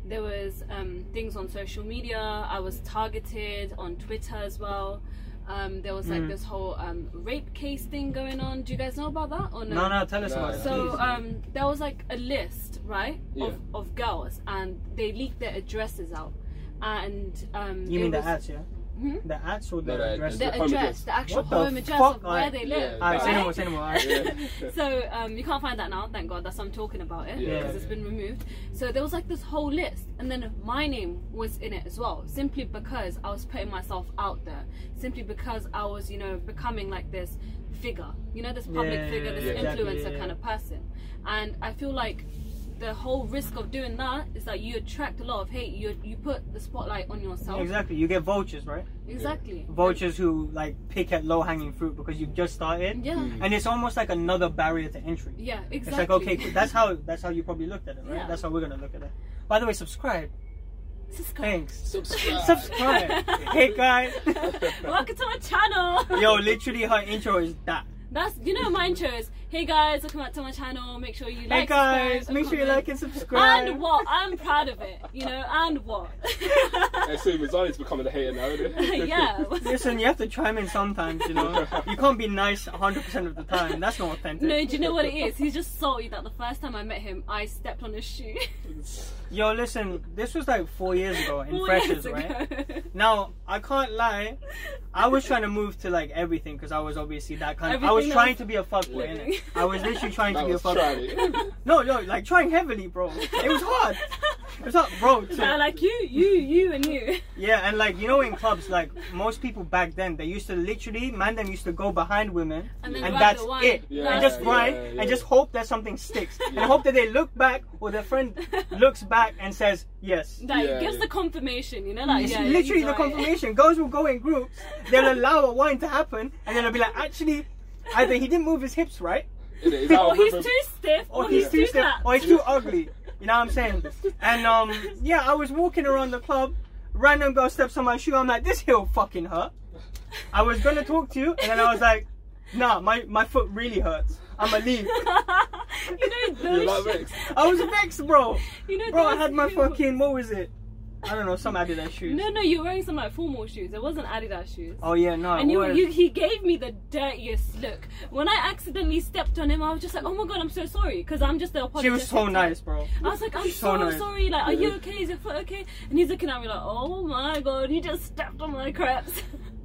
there was um, things on social media. I was targeted on Twitter as well. Um, there was like Mm. this whole um, rape case thing going on. Do you guys know about that or no, no, tell us No. about it. so um, there was like a list, right, Yeah. of, of girls, and they leaked their addresses out, and um, you it mean the was- ads, yeah? Hmm? The ads or the the- address? The The address, address. the actual What the home address fuck? of where Alright. they live. Yeah, Alright, say no right? more, say no more. alright. Yeah. So um, you can't find that now, thank God. That's why I'm talking about it Yeah. because it's been removed. So there was like this whole list, and then my name was in it as well, simply because I was putting myself out there, simply because I was, you know, becoming like this figure, you know, this public Yeah, figure, this yeah, exactly, influencer yeah, kind of person, and I feel like the whole risk of doing that is that you attract a lot of hate. You you put the spotlight on yourself. Exactly. You get vultures, right? Exactly. Vultures who like pick at low hanging fruit because you've just started, Yeah. Mm. and it's almost like another barrier to entry. Yeah. Exactly. It's like okay, that's how that's how you probably looked at it, right? Yeah. That's how we're gonna look at it. By the way, subscribe. Subscribe. Thanks. Subscribe. Subscribe. hey guys. Welcome to my channel. Yo, literally her intro is that. That's you know my intro is Hey guys, welcome back to my channel. Make sure you like. Hey guys, make sure you like and subscribe. And what? I'm proud of it. You know, and what? Hey, so Mazani's becoming a hater now, isn't it? yeah. Listen, you have to chime in sometimes, you know. You can't be nice 100% of the time. That's not authentic. No, do you know what it is? He's just salty that the first time I met him, I stepped on his shoe. Yo, listen, this was like four years ago in Four Freshers, ago. right? Now, I can't lie. I was trying to move to like everything because I was obviously that kind of. I was trying else to be a fuckboy, living. innit? I was literally trying to That be a was fuckboy. trying. No, no, like trying heavily, bro. It was hard. It was hard, bro. to- Nah, like you, you, you, and you. Yeah, and like you know, in clubs, like most people back then, they used to literally, man, them used to go behind women, And then and that's the it, Yeah, and just yeah, grind, yeah. and just hope that something sticks, Yeah. and hope that they look back or their friend looks back and says yes. That Yeah, gives yeah. the confirmation, you know, like It's yeah, literally the confirmation. Girls will go in groups, they'll allow a wine to happen, and then they'll be like, actually, either he didn't move his hips right, Innit? Is that Or he's too stiff, or or he's too stiff, or he's too ugly. You know what I'm saying? And um, yeah, I was walking around the club, random girl steps on my shoe. I'm like, this heel fucking hurt. I was gonna talk to you, and then I was like, nah, my my foot really hurts. I'ma leave. you know those. You like shit- I was vexed, bro. You know Bro, I had my heels- fucking what was it? I don't know, some Adidas shoes. No, no, you're wearing some like formal shoes. It wasn't Adidas shoes. Oh yeah, no. and you, you, he gave me the dirtiest look. When I accidentally stepped on him, I was just like, "Oh my god, I'm so sorry," because I'm just the apologetic. she was so nice, bro. I was like, "I'm She's so, so nice. sorry. Like, are you okay? Is your foot okay?" And he's looking at me like, "Oh my god, you just stepped on my crepes."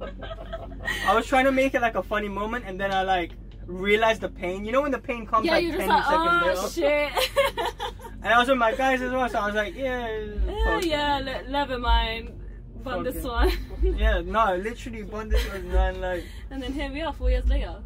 I was trying to make it like a funny moment, and then I like realized the pain. You know when the pain comes yeah, like you're ten just like, seconds "Oh later. shit." And I was with my guys as well, so I was like, yeah, yeah, fuck yeah, le- never mind. But this one. Yeah, no, literally, Bondage was man, like, and then here we are, four years later.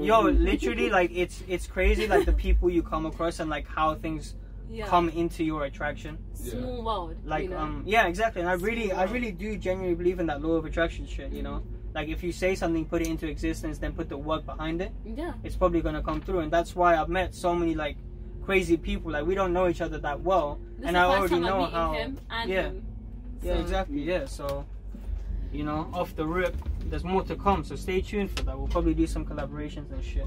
yo, literally, like, it's it's crazy, like the people you come across and like how things Yeah. come into your attraction. Small world. Like, you know? um, yeah, exactly. And I really, I really do genuinely believe in that law of attraction shit. You know, like if you say something, put it into existence, then put the work behind it, Yeah. it's probably gonna come through. And that's why I've met so many like crazy people. Like we don't know each other that well, This and I already know how. yeah. him. Yeah, So- exactly. Yeah, so you know, off the rip, there's more to come. So stay tuned for that. We'll probably do some collaborations and shit.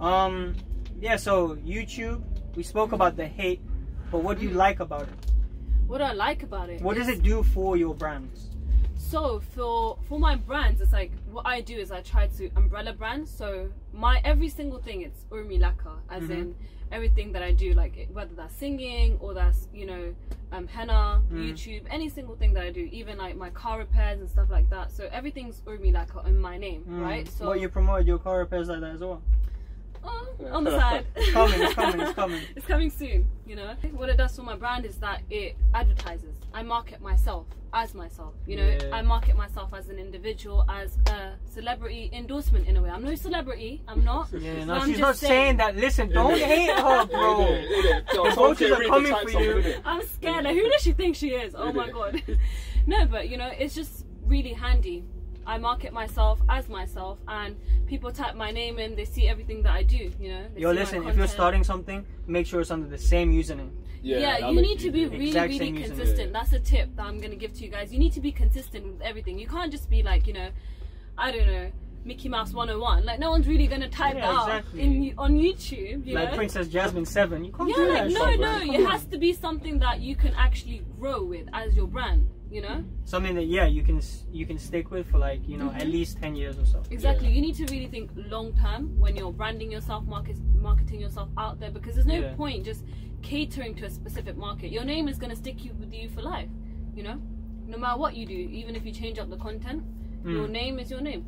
Um, yeah. So YouTube, we spoke about the hate, but what do you like about it? What do I like about it. What does it do for your brands? So for for my brands, it's like what I do is I try to umbrella brand. So my every single thing it's Urmi Laka, as Mhm. in everything that I do, like whether that's singing or that's you know um, henna, Mm. YouTube, any single thing that I do, even like my car repairs and stuff like that. So everything's Urmi Laka in my name, Mm. right? So what you promote your car repairs like that as well. Oh, on the side. It's coming, it's coming, it's coming. It's coming soon, you know. What it does for my brand is that it advertises. I market myself as myself, you know. Yeah. I market myself as an individual, as a celebrity endorsement in a way. I'm no celebrity, I'm not. Yeah, no, I'm she's just not saying that. Listen, don't hate her, bro. Innit? Innit? The Tom vultures are coming for you. I'm scared. Like, who does she think she is? Oh my god. no, but you know, it's just really handy. I market myself as myself, and people type my name in. They see everything that I do. You know. They Yo, see listen, if you're starting something, make sure it's under the same username. Yeah, that'll you make need to be easier. really, Exact really same username. consistent. That's a tip that I'm gonna give to you guys. You need to be consistent with everything. You can't just be like, you know, I don't know, Mickey Mouse 101. Like no one's really gonna type Yeah, that out exactly. in on YouTube. You like know? Princess Jasmine 7. You can't yeah, do like, that no, no. Come it on. has to be something that you can actually grow with as your brand. You know, Something that, yeah, you can you can stick with for like, you know, at Mhm. least 10 years or so. exactly. Yeah. You need to really think long term when you're branding yourself, market, marketing yourself out there, because there's no Yeah. point just catering to a specific market. Your name is gonna stick you with you for life. You know. no matter what you do, even if you change up the content, Mm. your name is your name.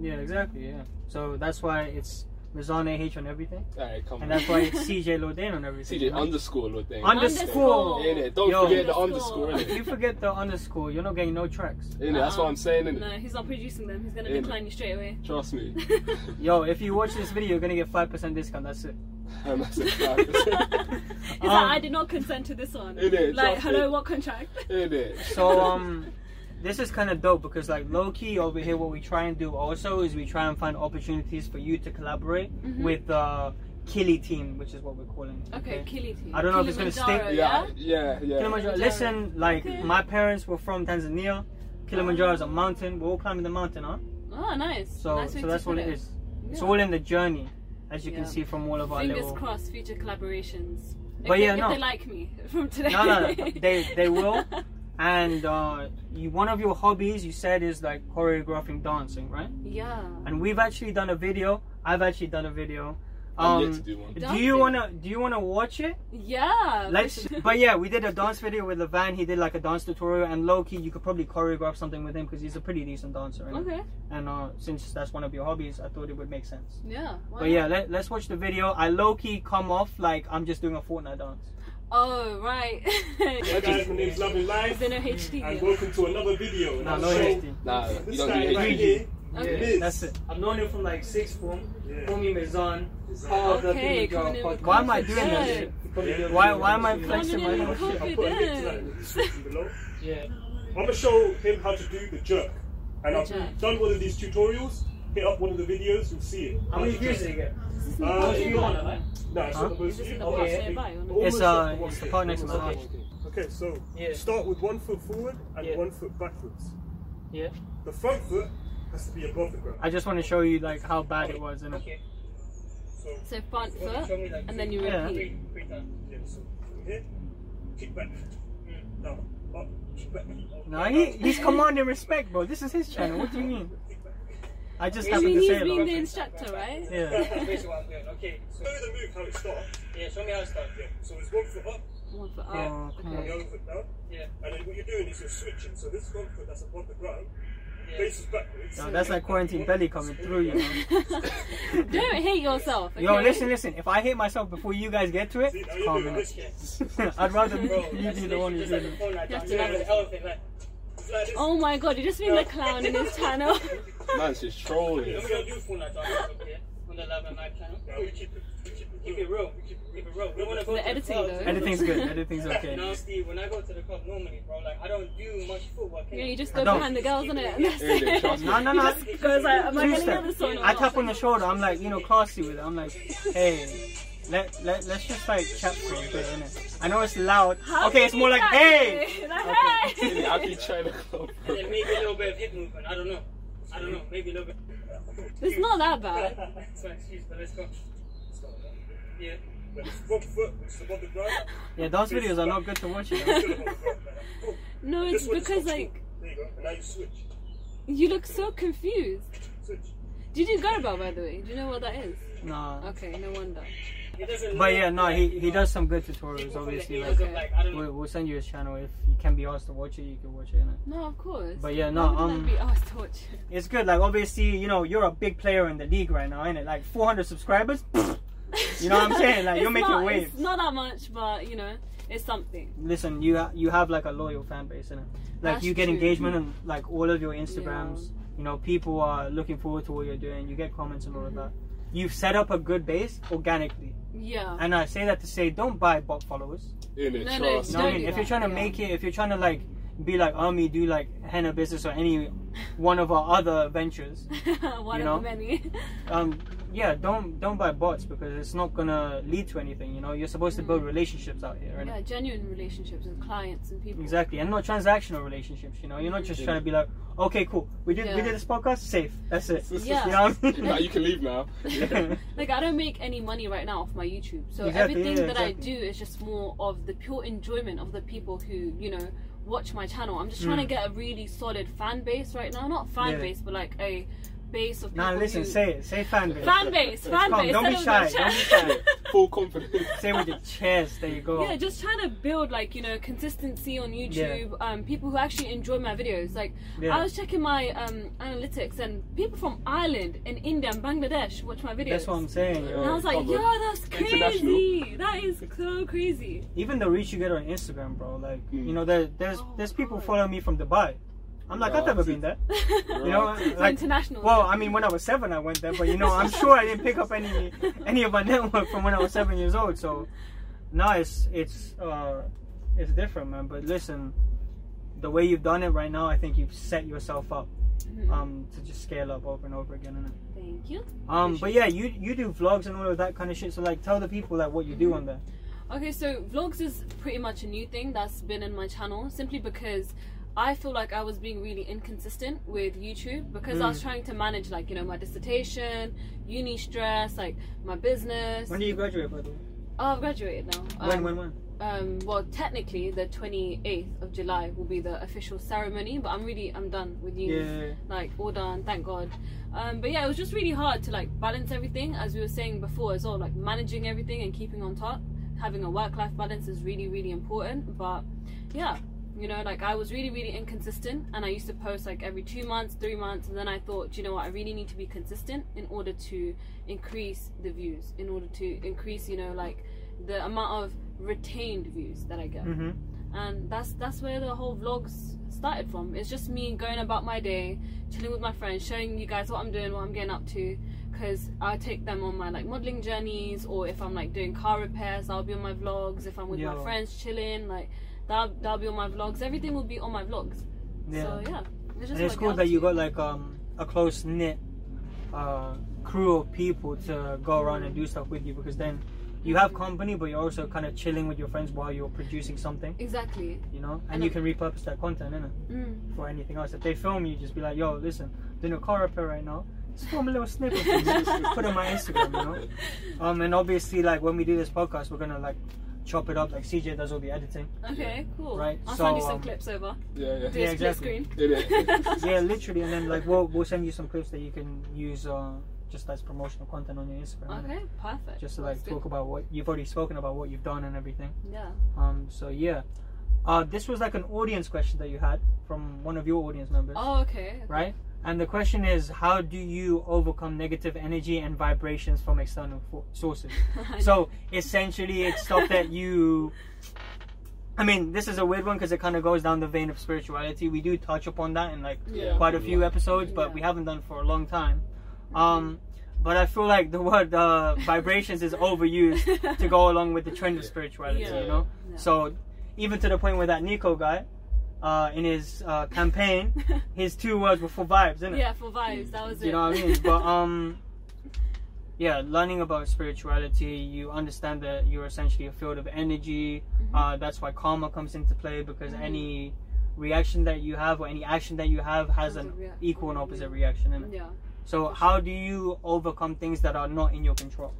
Yeah, exactly. Yeah. So that's why it's Mizan AH on everything, Alright, come and on. that's why it's CJ Lodain on everything. CJ right? underscore Lodain. Underscore. Innit? Don't Yo. forget the Underscore. underscore, innit? you forget the underscore, you're not getting no tracks. Innit? That's what I'm saying, innit? No, he's not producing them. He's gonna Yeah. decline you straight away. Trust me. Yo, if you watch this video, you're gonna get five percent discount. That's it. And that's it, five percent. He's Um, like, I did not consent to this one. Innit? Like, Trust hello, me. what contract? Innit? So um, this is kind of dope because like low key over here, what we try and do also is we try and find opportunities for you to collaborate Mhm. with uh, Killy Team, which is what we're calling. Okay, Killy team. I don't know if it's gonna stick. Yeah, yeah, yeah. Kilimanjaro. Kilimanjaro. Listen, like Okay. my parents were from Tanzania. Kilimanjaro is a mountain. We're all climbing the mountain, huh? Oh, nice. So, nice so that's what put it is. It's all in the journey, as you Yeah. can see from all of our Fingers little. crossed, future collaborations. If But they, yeah, if no. they like me from today. No, no, no. They- they will. And uh, you, one of your hobbies, you said, is like choreographing dancing, right? yeah. And we've actually done a video. I've actually done a video. I'm yet Um, to do one. do you wanna do you wanna watch it? Yeah. Let's. But yeah, we did a dance video with Levan. He did like a dance tutorial, and Loki, you could probably choreograph something with him because he's a pretty decent dancer. innit? Okay. And uh, since that's one of your hobbies, I thought it would make sense. Yeah. why But yeah, not? let, let's watch the video. I low key come off like I'm just doing a Fortnite dance. Oh right. Hi guys, my name's Loving Is Life, there no HD? and welcome to another video. And No, I'll no HD. Nah, you This don't guy do right here, Okay. Miz. That's it. I've known him from like sixth form. Yeah. Call me Mizan. Okay, in with Why am I doing that confidence. shit? Yeah. Why why am I flexing my own shit? I'll put a link to that in the description below. yeah. I'm gonna show him how to do the jerk, and The I've jerk. done one of these tutorials. Hit up one of the videos, you'll see it. How many views did it get? Uh, you go on it, right? No, it's Huh? not the most Is this in the Okay. box nearby? or not? Almost It's, uh, to it's the part next to my up house. to one K. Okay, so Yeah. start with one foot forward and Yeah. one foot backwards. Yeah. The front foot has to be above the ground. I just want to show you like how bad it was, innit? So, So front foot, and then you Yeah. repeat. yeah, so here, kick back, down, up, kick back. No, he, he's commanding respect, bro. This is his channel. What do you mean? I just I happened mean, to he's say being it. the instructor, right? Yeah. Basically what I'm doing. Okay, so Show the move how it starts. yeah, show me how to start. Yeah, so it's one foot up, One foot up. Oh, come and the other foot down, Yeah, and then what you're doing is you're switching. So this one foot that's above the ground yeah. faces backwards. No, that's like quarantine belly coming through, you know. Don't hate yourself. Okay? Yo, listen, listen. If I hate myself before you guys get to it, See, it's you're calm doing I'd rather Bro, you that's be the one literally who's just like doing it. phone like You have to Like level an elephant, like. It's like this. Oh my god, you just being the clown in his channel. Man's just trolling. We don't do phone like that okay? On the Love and Life channel. We keep it, we keep it, Keep it real. Keep it real. We don't want to go The to editing, clubs. though. Editing's good. Editing's okay. Now, Steve, when I go to the club normally, bro, like I don't do much footwork. Yeah, you just go behind the girls, innit? And that's Yeah, they it. trust me. No, no, He no. just goes like, am I Two getting step. this I tap on the shoulder. I'm like, you know, classy with it. I'm like, hey, let let let's just like chat for a bit, innit? I know it's loud. How Okay, it's more like, hey. to me? Like, Okay. hey. I keep trying to club. And then maybe a little bit of hip movement. I don't know. I don't know. Maybe a little bit. It's not that bad. It's my excuse, but let's go. Yeah. but it's front foot, which is above the. Yeah, those videos are not good to watch. You know? Still above the ground. Boom. No, it's because like There you go. And now you switch. you look so confused. Switch. Did you go by the way? Do you know what that is? Nah. Okay, no wonder. It doesn't But yeah, no, he he does some good tutorials. people from the Obviously, like of, like I don't know. we'll, we'll send you his channel if you can be asked to watch it. You can watch it. Innit? No, of course. But yeah, Why no, would um, be asked to watch it? It's good. Like obviously, you know, you're a big player in the league right now, ain't it? Like 400 subscribers. You know what I'm saying? Like, you're making not, waves. It's not that much, but you know, it's something. Listen, you ha- you have like a loyal fan base, innit? Like That's you get true. engagement on like all of your Instagrams. You know, people are looking forward to what you're doing. You get comments and all of that. You've set up a good base organically, Yeah. and I say that to say, don't buy bot followers. In it, No, no, trust You know what I mean? If you're trying to yeah. make it, if you're trying to like be like Army, do like henna business or any one of our other ventures, One you of know? the many. um, yeah, don't don't buy bots because it's not gonna lead to anything. You know, you're supposed to build relationships out here, yeah, genuine relationships with clients and people. Exactly, and not transactional relationships. You know, you're not just trying to be like, okay, cool, we did we Yeah. did this podcast, safe, that's it. Yeah. You know I mean? Now you can leave now. Like I don't make any money right now off my YouTube, so Exactly, everything yeah, that I do is just more of the pure enjoyment of the people who you know watch my channel. I'm just trying to Mm. get a really solid fan base right now, not fan Yeah. base, but like a base of people. Nah, listen, who, say it. Say fan base. fan base, fan base. Don't be instead of shy. Don't be shy. Full confidence. Say with your chest. There you go. Yeah, just trying to build like you know consistency on YouTube. Um, people who actually enjoy my videos. Like Yeah. I was checking my um analytics, and people from Ireland and India and Bangladesh watch my videos. That's what I'm saying. and I was like, Covered. yo, that's crazy. That is so crazy. Even the reach you get on Instagram, bro. Like, Mm. you know, there, there's Oh, there's people God. following me from Dubai. I'm like, I've never been there. you You know, like, international. well, I mean, when I was seven, I went there, but you know, I'm sure I didn't pick up any any of my network from when I was seven years old. So, no, it's it's uh, it's different, man. But listen, the way you've done it right now, I think you've set yourself up Mhm. um to just scale up over and over again. Innit? Thank you. Um, but yeah, you you do vlogs and all of that kind of shit. So like, tell the people like what you do on there. Okay, so vlogs is pretty much a new thing that's been in my channel simply because I feel like I was being really inconsistent with YouTube because I was Mm. trying to manage like, you know, my dissertation, uni stress, like my business. When do you graduate, by the way? Oh, I've graduated now. When Um, when when? Um, well, technically, the 28th of July will be the official ceremony, but I'm really, I'm done with uni. Yeah. Like, all done, thank God. Um, but yeah, it was just really hard to like balance everything, as we were saying before as well, like managing everything and keeping on top. Having a work life balance is really, really important. But yeah, you know, like I was really, really inconsistent, and I used to post like every two months, three months, and then I thought, you know what, I really need to be consistent in order to increase the views, in order to increase, you know, like the amount of retained views that I get Mm-hmm. and that's that's where the whole vlogs started from it's just me going about my day chilling with my friends showing you guys what i'm doing what i'm getting up to because i take them on my like modeling journeys or if i'm like doing car repairs i'll be on my vlogs if i'm with Yo. my friends chilling like that'll, that'll be on my vlogs. Everything will be on my vlogs. Yeah. so yeah. It's and it's cool that you got like um a close knit uh crew of people to go around and do stuff with you because then you have company but you're also kind of chilling with your friends while you're producing something. Exactly. You know? And And you I- can repurpose that content innit? mm. for anything else. If they film you just be like yo listen doing a car repair right now. Just film a little snippet just put it on my instagram you know? Um and obviously like when we do this podcast we're gonna like chop it up like cj does all the editing. Okay cool. Right, i'll so, send you some um, clips over. Yeah, yeah. do Yeah, exactly. screen. Did yeah literally and then like we'll, we'll send you some clips that you can use uh just as promotional content on your instagram. Okay perfect. Just to That's like good. talk about what you've already spoken about what you've done and everything. Yeah. Um so yeah. Uh this was like an audience question that you had from one of your audience members. Oh okay. Right and the question is how do you overcome negative energy and vibrations from external fo- sources so essentially it's stuff that you I mean, this is a weird one because it kind of goes down the vein of spirituality. We do touch upon that in like Yeah. quite a few Yeah. episodes, but Yeah. we haven't done for a long time. Um, but I feel like the word uh, vibrations is overused to go along with the trend of spirituality. Yeah. You know, Yeah. so even to the point where that Niko guy, uh, in his uh, campaign, his two words were for vibes, isn't it? yeah, for vibes, that was it. you know what I mean? But um, yeah, learning about spirituality, you understand that you're essentially a field of energy. Mhm. Uh, that's why karma comes into play because Mhm. any reaction that you have or any action that you have has an reaction, equal and yeah. opposite reaction in it. Yeah. So how do you overcome things that are not in your control?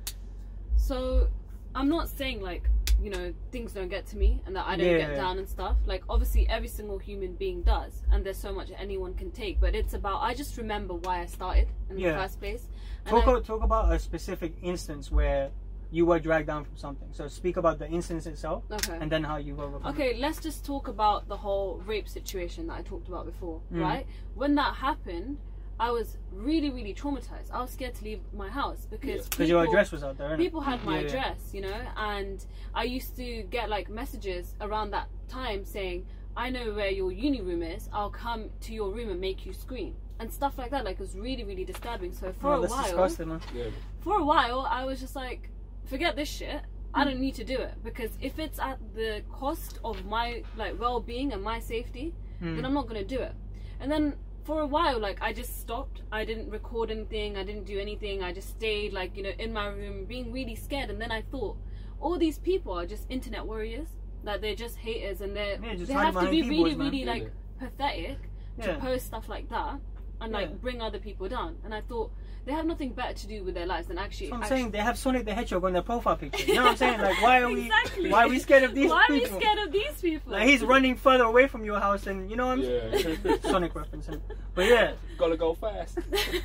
So I'm not saying like you know things don't get to me and that I don't Yeah. get down and stuff. Like obviously every single human being does, and there's so much anyone can take. But it's about I just remember why I started in Yeah. the first place. And Talk, I- o- talk about a specific instance where you were dragged down from something. So speak about the instance itself okay. and then how overcome it. Okay, let's just talk about the whole rape situation that I talked about before, Mm. right? When that happened, I was really, really traumatized. I was scared to leave my house because Because your people- address was out there, innit? people had my Yeah, yeah. address, you know, and I used to get like messages around that time saying, I know where your uni room is, I'll come to your room and make you scream. And stuff like that, like it was really, really disturbing. So for Oh, a while disgusting, man. For a while I was just like, forget this shit. I don't need to do it because if it's at the cost of my like well being and my safety, Hmm. then I'm not gonna do it. And then for a while, like I just stopped. I didn't record anything. I didn't do anything. I just stayed like you know in my room, being really scared. And then I thought, all these people are just internet warriors. Like they're just haters, and they're Yeah, they have to be really, man. really like pathetic to post stuff like that. and like bring other people down. And I thought they have nothing better to do with their lives than actually. That's what I'm actually saying they have Sonic the Hedgehog on their profile picture. You know what I'm saying? Like, why are we? Why are we scared of these people? Why are we people? scared of these people? Like he's running further away from your house, and you know what I'm saying? Yeah. Sonic reference. But yeah, Gotta go fast.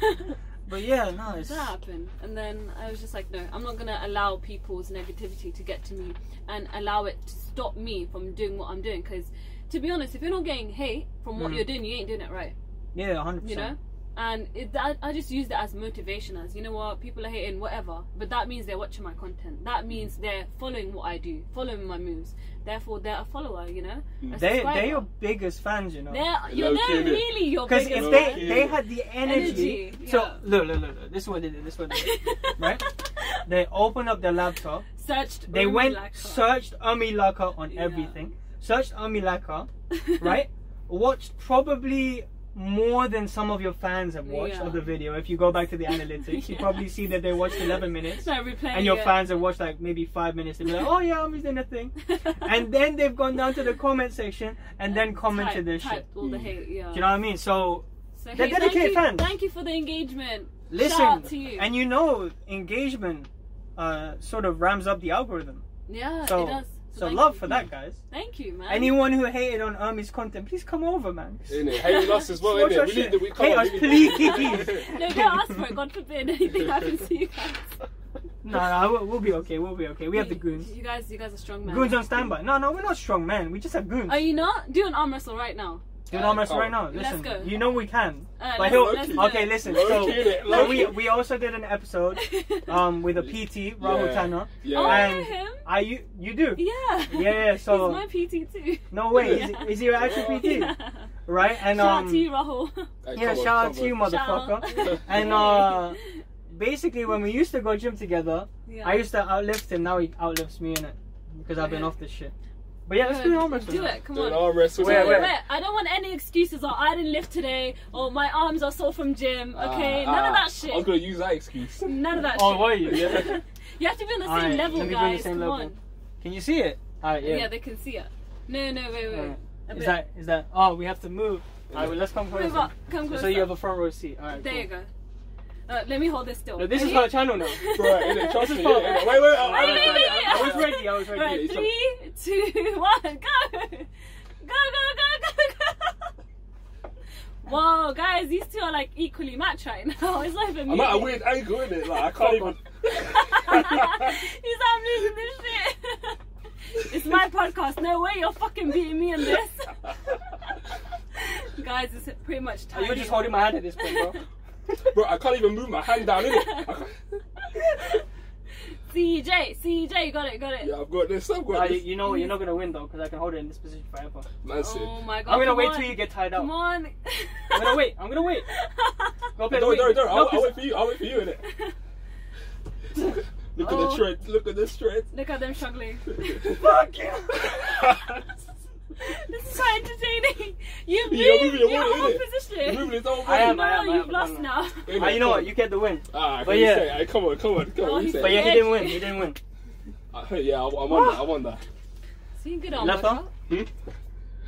but yeah, no, it's that happened and then i was just like no i'm not gonna allow people's negativity to get to me and allow it to stop me from doing what i'm doing because to be honest if you're not getting hate from what Mm. you're doing you ain't doing it right yeah, 100. you know and it, that, i just use that as motivation as you know what people are hating whatever but that means they're watching my content that means they're following what i do following my moves therefore they're a follower you know a They subscriber. they're your biggest fans, you know. they're, you're they're key, innit? really your Because if they key. they had the energy, Energy, so yeah. look, look, look, look, this is what they did. This is what they did. right? They opened up their laptop. searched They Umi went Laka. searched Umi Laka on Yeah. everything. Searched Umi Laka, right? Watched probably more than some of your fans have watched Yeah. of the video. If you go back to the analytics, you probably see that they watched 11 minutes. And your it. fans have watched like maybe five minutes. They'll be like, "Oh yeah, Umi's doing a thing," and then they've gone down to the comment section and then commented Type- this shit. all the hate, yeah. Do you know what I mean? So So, They're hey, dedicated thank you, fans. Thank you for the engagement. listen, Shout out to you. and you know, engagement uh, sort of rams up the algorithm. yeah, So, it does. So thank love you. for that, guys. Thank you, man. Anyone who hated on Ermi's content, please come over, man. Innit? Hating us as well, Watch innit? our We shit. need, we, come Hate us, please. No, don't ask for it. God forbid anything happens to you guys. No, no, we'll, we'll be okay. We'll be okay. We have the goons. You guys, you guys are strong men. Goons on standby. No, no, we're not strong men. We just have goons. Are you not? Do an arm wrestle right now. Do an arm wrestle Oh. right now. Let's Listen, go. you know we can. Uh, But let's- he'll, let's okay, listen. So, so we we also did an episode um with a PT, Rahul Yeah. Tanna. Yeah. Oh, I know him. I you you do Yeah. Yeah, so- He's my PT too. no way is, is he your actual PT Yeah. right and Shout um out to you, Rahul. Hey, yeah on, shout out to you motherfucker and uh basically when we used to go gym together Yeah. I used to outlift him now he outlifts me in it because I've been off this shit but yeah let's Good. do an arm wrestle Do it. Come Do an on. arm wrestle. Where, Wait, wait, I don't want any excuses. Or I didn't lift today. Or my arms are sore from gym. Okay, Ah, none of ah, that shit. I was gonna use that excuse. None of that shit. oh shit. were you Yeah. You have to be on the same Alright, level, let me be on the guys. same Come level. on. can you see it alright Yeah. yeah, they can see it. No, no, wait, wait. Alright. A is bit. that is that oh we have to move alright well let's come closer Move up. Come closer. so you have a front row seat alright There cool. you go. Uh, let me hold this still. no, this is her channel now Right, innit? Trust me. This is innit? fun. Wait, wait, I- I- Wait, wait, wait, I was ready I was ready Right, three, two, one, go! Go, go, go, go, go! Whoa, guys, these two are like equally matched right now. It's not even I'm at a weird angle, innit? Like I can't even. He's like, I'm losing this shit. it's my podcast. No way you're fucking beating me in this. guys, it's pretty much Oh, time. you're just holding my hand at this point bro Bro, I can't even move my hand down, innit? I can't- CJ, CJ, got it, got it. Yeah, I've got this. I've got you, this. you know you're not gonna win though because I can hold it in this position forever. Man said. Oh my god. I'm gonna wait on. till you get tied up. Come on. I'm gonna wait. I'm gonna wait. Go play the Don't, wait. don't, don't. No, I'll, 'cause- I'll wait for you. I'll wait for you, innit? Look at Oh. the tread. Look at the tread. Look at them struggling. Fuck you. This is quite entertaining. You moved You're moving your your whole innit? position. You're moving his whole I am, no, I am, you've am, lost now. Innit? Ah, you know what? on. You get the win. Ah, But but yeah. yeah. Say, come on, come on, come Oh, on. You. But yeah, he didn't win. He didn't win. Uh, yeah, I, I won that. I won that. See, good on Left workout. arm.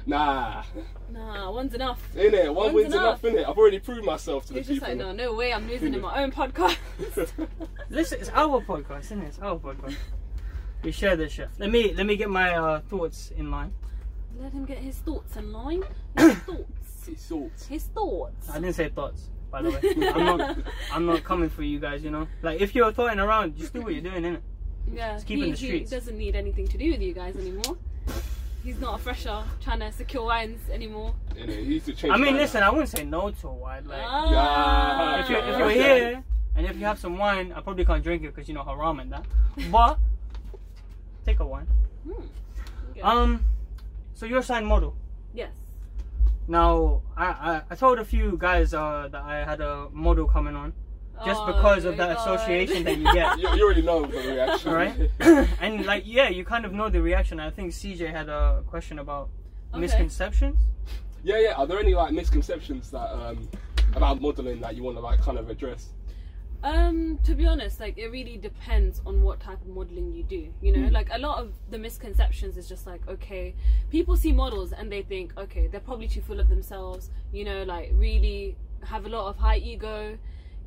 Nah. Nah, one's enough. Innit? One One's win's enough. enough, innit? I've already proved myself to the He's just people. like, no, no way, I'm losing in my own podcast. Listen, it's our podcast, isn't it? It's our podcast. We share this shit. Let me let me get my uh, thoughts in line. Let him get his thoughts in line. His thoughts. It's salt. His thoughts. I didn't say thoughts, by the way. I'm not I'm not coming for you guys. You know, like if you're thoughting around, just do what you're doing, innit? Yeah, keeping he, the he doesn't need anything to do with you guys anymore. He's not a fresher trying to secure wines anymore. Innit? He used to change I mean, my listen, life. I wouldn't say no to a wine. Like, Ah. if you're if you're here and if you have some wine, I probably can't drink it because you know haram and that. But take a wine. Okay. Um, so you're a signed model. yes. Now, I, I, I told a few guys uh, that I had a model coming on just Oh because of that God. association that you get. You, you already know the reaction. Alright? and like, yeah, you kind of know the reaction. I think CJ had a question about Okay. misconceptions. yeah, yeah. Are there any like misconceptions that um about modelling that you want to like kind of address? Um, to be honest, like it really depends on what type of modeling you do. You know, Mm. like a lot of the misconceptions is just like, okay, people see models and they think, okay, they're probably too full of themselves. You know, like really have a lot of high ego,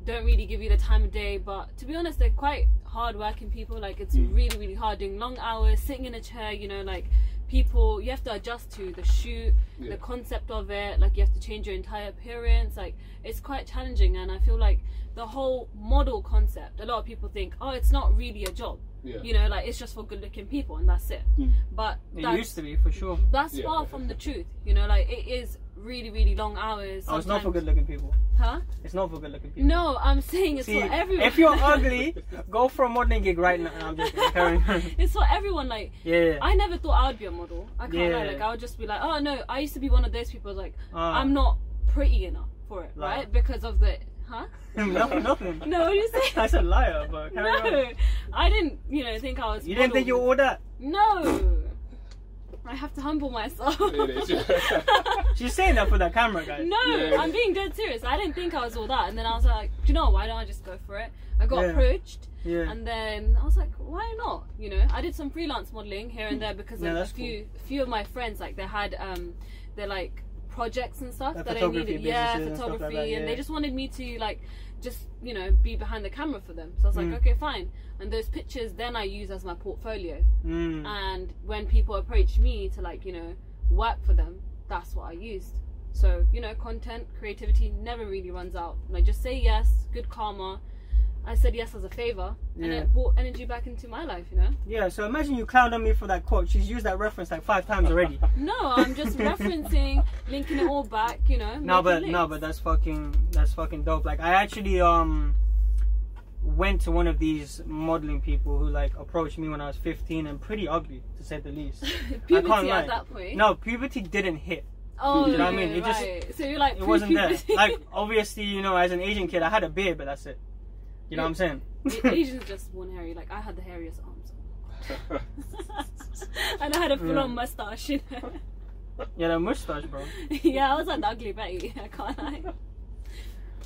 don't really give you the time of day. But to be honest, they're quite hard working people. Like it's Mm. really really hard doing long hours, sitting in a chair. You know, like people you have to adjust to the shoot, Yeah. the concept of it. Like you have to change your entire appearance. Like it's quite challenging, and I feel like the whole model concept. A lot of people think, oh, it's not really a job. Yeah. You know, like it's just for good looking people, and that's it. Mm. But It used to be for sure. that's Yeah. far from the truth. You know, like it is really really long hours. Oh, it's not for good looking people. Huh? It's not for good looking people. No, I'm saying it's See, for everyone. if you're ugly, go for a modeling gig right now. I'm just it's for everyone. Like yeah. I never thought I would be a model. I can't lie. Like I would just be like, oh no, I used to be one of those people. Like Uh, I'm not pretty enough for it, Liar. right? Because of the huh? nothing. Nothing. No, what do you say? I said liar, but carry on. no, I didn't. You know, think I was. You didn't think you were all that? No. I have to humble myself. It is, yeah. She's saying that for that camera, guys. No, Yeah. I'm being dead serious. I didn't think I was all that, and then I was like, do you know, why don't I just go for it? I got Yeah. approached, Yeah. and then I was like, why not? You know, I did some freelance modeling here and there because Yeah, like, a that's few few of my friends like they had um they're like projects and stuff Like that I photography needed, yeah, businesses and like photography, that, and they just wanted me to like just you know be behind the camera for them. So I was like, Mm. okay, fine. And those pictures then I use as my portfolio. Mm. And when people approach me to like you know work for them, that's what I used. So you know, content creativity never really runs out. Like just say yes, good karma. I said yes as a favor, and it brought energy back into my life. You know. Yeah, so imagine you clowned on me for that quote. She's used that reference like five times already. No, I'm just referencing, linking it all back. You know. no, but no, but that's fucking that's fucking dope. Like I actually um went to one of these modeling people who like approached me when I was 15 and pretty ugly to say the least. puberty can't lie. at that point. No, puberty didn't hit. Oh, You know what I mean? It just- right. so you're like It wasn't there. Like obviously, you know, as an Asian kid, I had a beard, but that's it. You know what I'm saying? Asians just born hairy. Like I had the hairiest arms. and I had a full-on mustache. You know? yeah, that mustache, bro. yeah, I was the ugly Betty. I can't lie.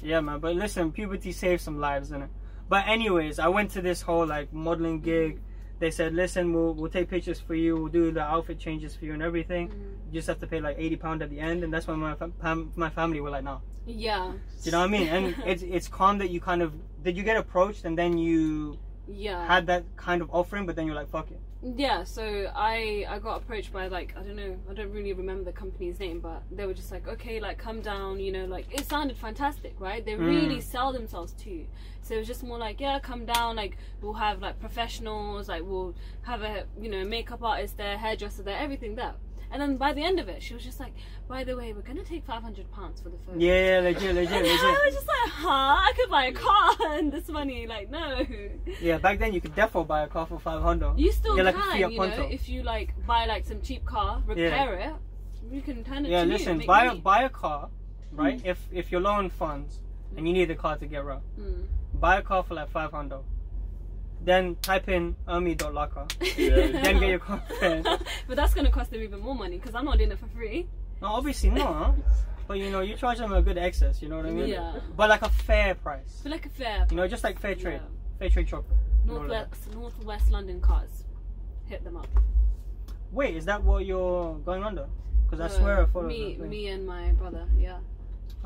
Yeah, man. But listen, puberty saved some lives, innit? But anyways, I went to this whole like modeling gig. They said, listen, we'll we'll take pictures for you. We'll do the outfit changes for you and everything. Mm. You just have to pay like eighty pound at the end, and that's when my fam- fam- my family were like, no. Yeah. Do you know what I mean? And it's it's calm that you kind of did you get approached and then you Yeah. had that kind of offering, but then you're like, fuck it. Yeah, so I I got approached by like I don't know I don't really remember the company's name, but they were just like okay like come down, you know like it sounded fantastic, right? They really Mm. sell themselves to you, so it was just more like yeah come down like we'll have like professionals like we'll have a you know makeup artist there, hairdresser there, everything there. And then by the end of it, she was just like, by the way, we're gonna take five hundred pounds for the photo. Yeah, legit, legit, And I legit. was just like, huh? I could buy a car and this money, like no. Yeah, back then you could definitely buy a car for five hundred. You still Yeah, can, you know, if you like buy like some cheap car, repair it, you can turn it Yeah, to listen, buy a buy a car, right? If if you're low on funds and you need a car to get around, Mm. buy a car for like five hundred. Then type in ermi.laka. Yeah. Then get your car but that's gonna cost them even more money because I'm not doing it for free. No, obviously not. But you know, you charge them a good excess. You know what I mean? Yeah. But like a fair price. But like a fair, You know, just like fair trade, Yeah. fair trade chocolate. and all northwest northwest London cars, hit them up. Wait, is that what you're going under? Because I Uh, swear I thought me, it was me and my brother, yeah.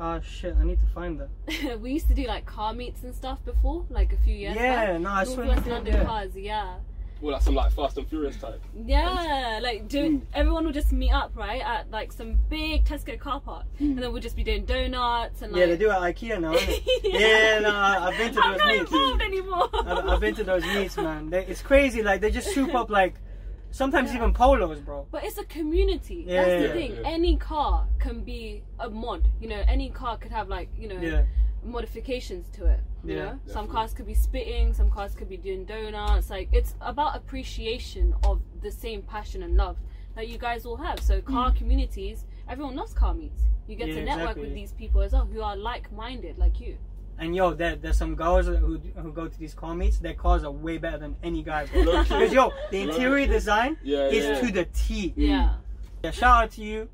Ah shit, I need to find that. we used to do like car meets and stuff before, like a few years Yeah, back. no, I swear you Northwest did. London Yeah. cars, yeah. Well, like some like Fast and Furious type. Yeah, like do, Mm. everyone would just meet up right at like some big Tesco car park, Mm. and then we'd just be doing donuts and like Yeah, they do at IKEA now. Innit? yeah, no, I've been to those. I'm those not meets. involved anymore. I've, I've been to those meets, man. They, it's crazy. Like they just soup up like sometimes Yeah. even polos, bro. But it's a community. Yeah, That's the yeah, thing. yeah. Any car can be a mod. You know, any car could have like you know Yeah, modifications to it. You Yeah. know, some cars could be spitting, some cars could be doing donuts. Like it's about appreciation of the same passion and love that you guys all have. So car communities, everyone loves car meets. You get Mm. Yeah, to network exactly. with these people as well who are like-minded, like you. And yo, there, there's some girls who who go to these car meets. Their cars are way better than any guy, Because yo, the interior design Yeah, is yeah. to the T. Yeah. Yeah, shout out to you.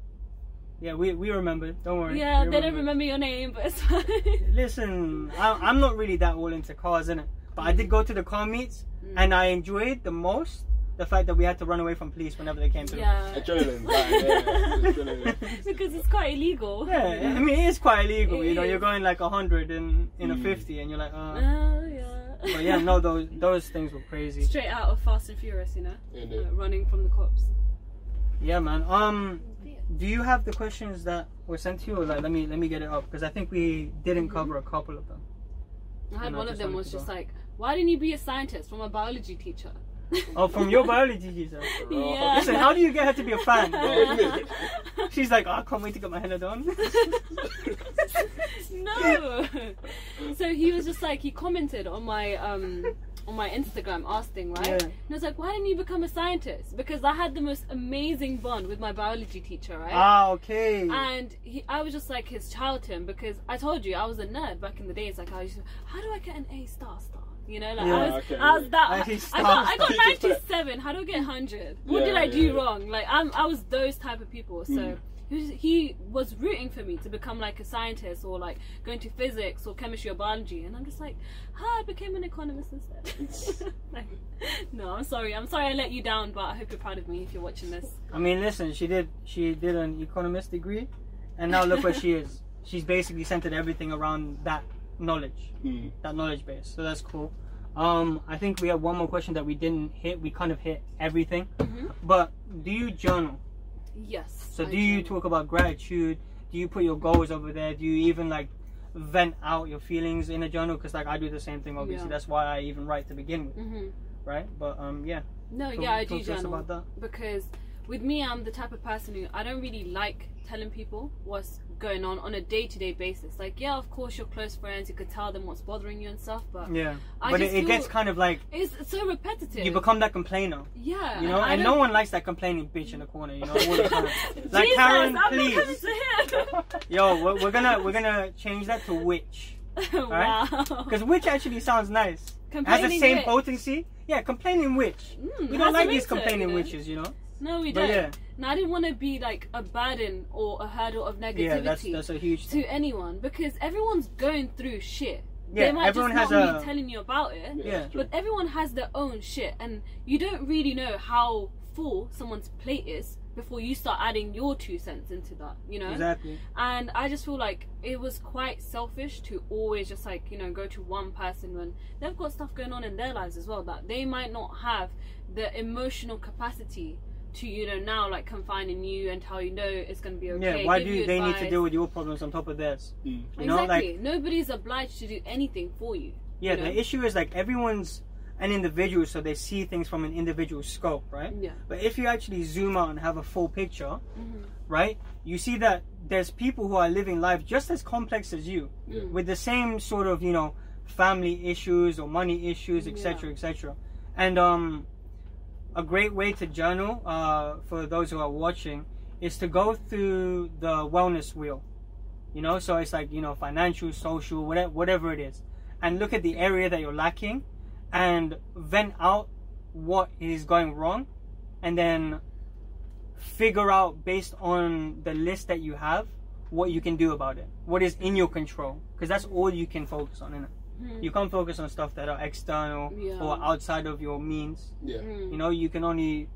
Yeah, we we remember. Don't worry. Yeah, we they don't remember your name, but it's fine. Listen, I, I'm not really that all into cars, innit? But I did go to the car meets, Mm. and I enjoyed the most the fact that we had to run away from police whenever they came through. Yeah. Adrenaline, right, yeah, adrenaline. because it's quite illegal. Yeah, I mean it is quite illegal. It you know, you're going like hundred in in a Mm. fifty, and you're like, uh. Oh yeah. But yeah, no, those those things were crazy. Straight out of Fast and Furious, you know, uh, running from the cops. Yeah, man. Um, do you have the questions that were sent to you? Or like, let me let me get it up because I think we didn't Mm-hmm. cover a couple of them. I had And I one of them was just like, "Why didn't you be a scientist from a biology teacher?" Oh, from your biology teacher. Yeah. Listen, how do you get her to be a fan? She's like, oh, I can't wait to get my henna done. no. So he was just like he commented on my um on my Instagram asking, right? Yeah. And I was like, why didn't you become a scientist? Because I had the most amazing bond with my biology teacher, right? Ah, okay. And he, I was just like his child to him because I told you I was a nerd back in the days. Like I used to, how do I get an A star star? You know, like Yeah. I was, Okay, I was that. A I star got, I got ninety seven. How do I get hundred? What Yeah, did I do yeah. wrong? Like I'm, I was those type of people. So. Mm. He was, he was rooting for me to become like a scientist or like going to physics or chemistry or biology, and I'm just like, ah, I became an economist instead. like, no, I'm sorry. I'm sorry I let you down, but I hope you're proud of me if you're watching this. I mean, listen, she did she did an economist degree, and now look where she is. She's basically centered everything around that knowledge, Mm. that knowledge base. So that's cool. Um, I think we have one more question that we didn't hit. We kind of hit everything. Mhm. But do you journal? Yes. So I do you talk about gratitude? Do you put your goals over there? Do you even like vent out your feelings in a journal? Because like I do the same thing. Obviously, Yeah. that's why I even write to begin with, Mhm. right? But um, yeah. No, Talk- yeah, I do journal about that. because with me, I'm the type of person who I don't really like telling people what's going on on a day-to-day basis. Like, yeah, of course, you're close friends, you could tell them what's bothering you and stuff, but Yeah, I but it, it gets kind of like it's, it's so repetitive. you become that complainer, yeah, you know, I and no one likes that complaining bitch in the corner, you know. All the time. like Jesus, Karen, I'm please, yo, we're, we're gonna we're gonna change that to witch, wow. because witch actually sounds nice. Has the same witch. potency. Yeah, complaining witch. Mm, We don't like these to it, complaining you know? witches, you know. No, we But don't. yeah. No, I didn't want to be like a burden or a hurdle of negativity Yeah, that's that's a huge thing. to anyone because everyone's going through shit. Yeah, they might everyone just has not a- be telling you about it. Yeah, Yeah. that's true. But everyone has their own shit, and you don't really know how full someone's plate is before you start adding your two cents into that, you know? Exactly. And I just feel like it was quite selfish to always just like, you know, go to one person when they've got stuff going on in their lives as well that they might not have the emotional capacity to, you know, now like confine in you and tell you no, it's gonna be okay. yeah, why give do you they need to deal with your problems on top of theirs? Mm. You know, exactly. like Nobody's obliged to do anything for you. yeah, you know? the issue is like everyone's an individual, so they see things from an individual scope, right? Yeah. But if you actually zoom out and have a full picture, Mhm. right, you see that there's people who are living life just as complex as you, Yeah. with the same sort of you know family issues or money issues, etc., etc. And um, a great way to journal uh, for those who are watching is to go through the wellness wheel. You know, so it's like you know financial, social, whatever, whatever it is, and look at the area that you're lacking, and vent out what is going wrong, and then figure out based on the list that you have what you can do about it, what is in your control, because that's all you can focus on. Innit? Mhm. You can't focus on stuff that are external Yeah. or outside of your means. Yeah. Mm. You know, you can only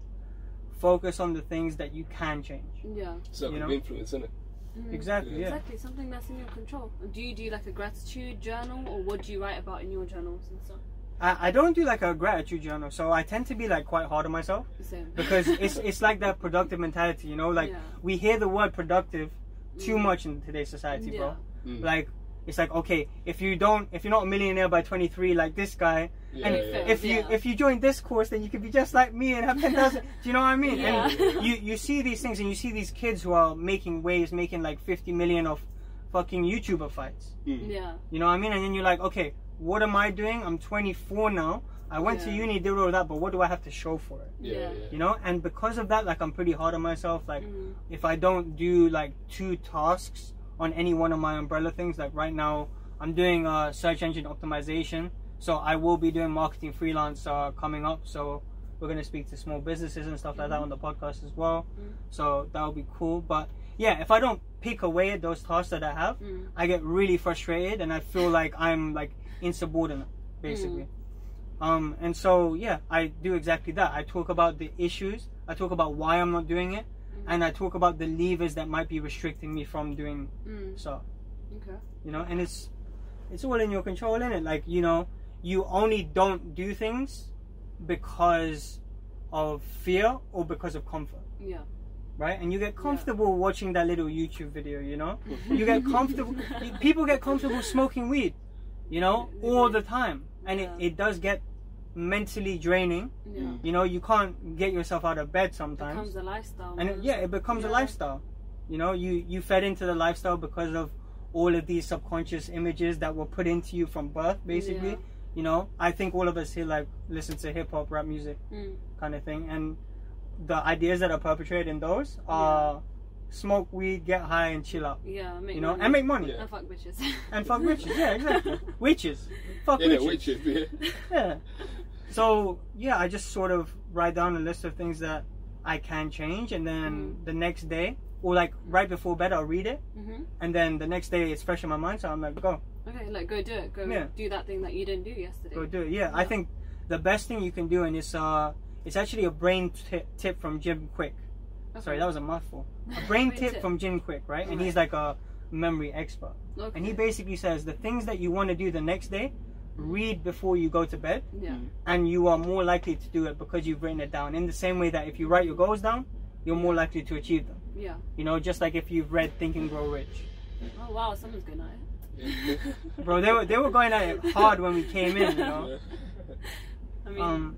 focus on the things that you can change. Yeah. Circle You know? of influence, isn't it? Mhm. Exactly. Yeah. Exactly, something that's in your control. Do you do like a gratitude journal, or what do you write about in your journals and stuff? I, I don't do like a gratitude journal, so I tend to be like quite hard on myself Same. because it's it's like that productive mentality. You know, like Yeah. we hear the word productive too Mm. much in today's society, bro. Mm. Like it's like okay, if you don't, if you're not a millionaire by 23 like this guy, yeah, and yeah. if you Yeah. if you join this course, then you could be just like me and have 10,000. do you know what I mean? Yeah. And you you see these things and you see these kids who are making waves, making like 50 million of fucking YouTuber fights. Mm. Yeah. You know what I mean? And then you're like, okay, what am I doing? I'm 24 now. I went to uni, did all that, but what do I have to show for it? Yeah, Yeah. yeah. You know? And because of that, like I'm pretty hard on myself. Like Mm. if I don't do like two tasks on any one of my umbrella things, like right now I'm doing uh, search engine optimization. So I will be doing marketing freelance uh, coming up. So we're gonna speak to small businesses and stuff like that on the podcast as well. Mhm. So that'll be cool. But yeah, if I don't pick away at those tasks that I have, Mm. I get really frustrated and I feel like I'm like insubordinate, basically. Um, and so yeah, I do exactly that. I talk about the issues. I talk about why I'm not doing it, and I talk about the levers that might be restricting me from doing Mm, so. okay. You know, and it's it's all in your control, is it? Like you know, you only don't do things because of fear or because of comfort. Yeah. right? And you get comfortable watching that little YouTube video, you know? You get comfortable. people get comfortable smoking weed, you know, all the time, and it, it does get mentally draining. Yeah. You know, you can't get yourself out of bed Becomes sometimes, a lifestyle. and it, yeah, it becomes a lifestyle. You know, you you fed into the lifestyle because of all of these subconscious images that were put into you from birth, basically. Yeah. You know, I think all of us here like listen to hip hop, rap music, Mm. kind of thing. And the ideas that are perpetrated in those are smoke weed, get high, and chill out. Yeah. Make You know, money. and make money Yeah. And fuck bitches. and fuck witches. Yeah, exactly. witches, fuck Yeah, witches. witches. Yeah. Yeah. So yeah, I just sort of write down a list of things that I can change, and then Mm. the next day, or like right before bed, I'll read it, hmm and then the next day it's fresh in my mind, so I'm like, go, Okay, like go do it. Go Yeah. do that thing that you didn't do yesterday. go do it. Yeah, I think the best thing you can do, and it's uh, it's actually a brain tip, tip from Jim Kwik. Okay. Sorry, that was a mouthful. A brain tip tip. from Jim Kwik, right? And Right. he's like a memory expert. Okay. And he basically says the things that you want to do the next day, read before you go to bed, yeah. and you are more likely to do it because you've written it down. In the same way that if you write your goals down, you're more likely to achieve them. Yeah. You know, just like if you've read Think and Grow Rich. Oh wow, someone's going at it. Bro, they were they were going at it hard when we came in, you know. I mean, Um,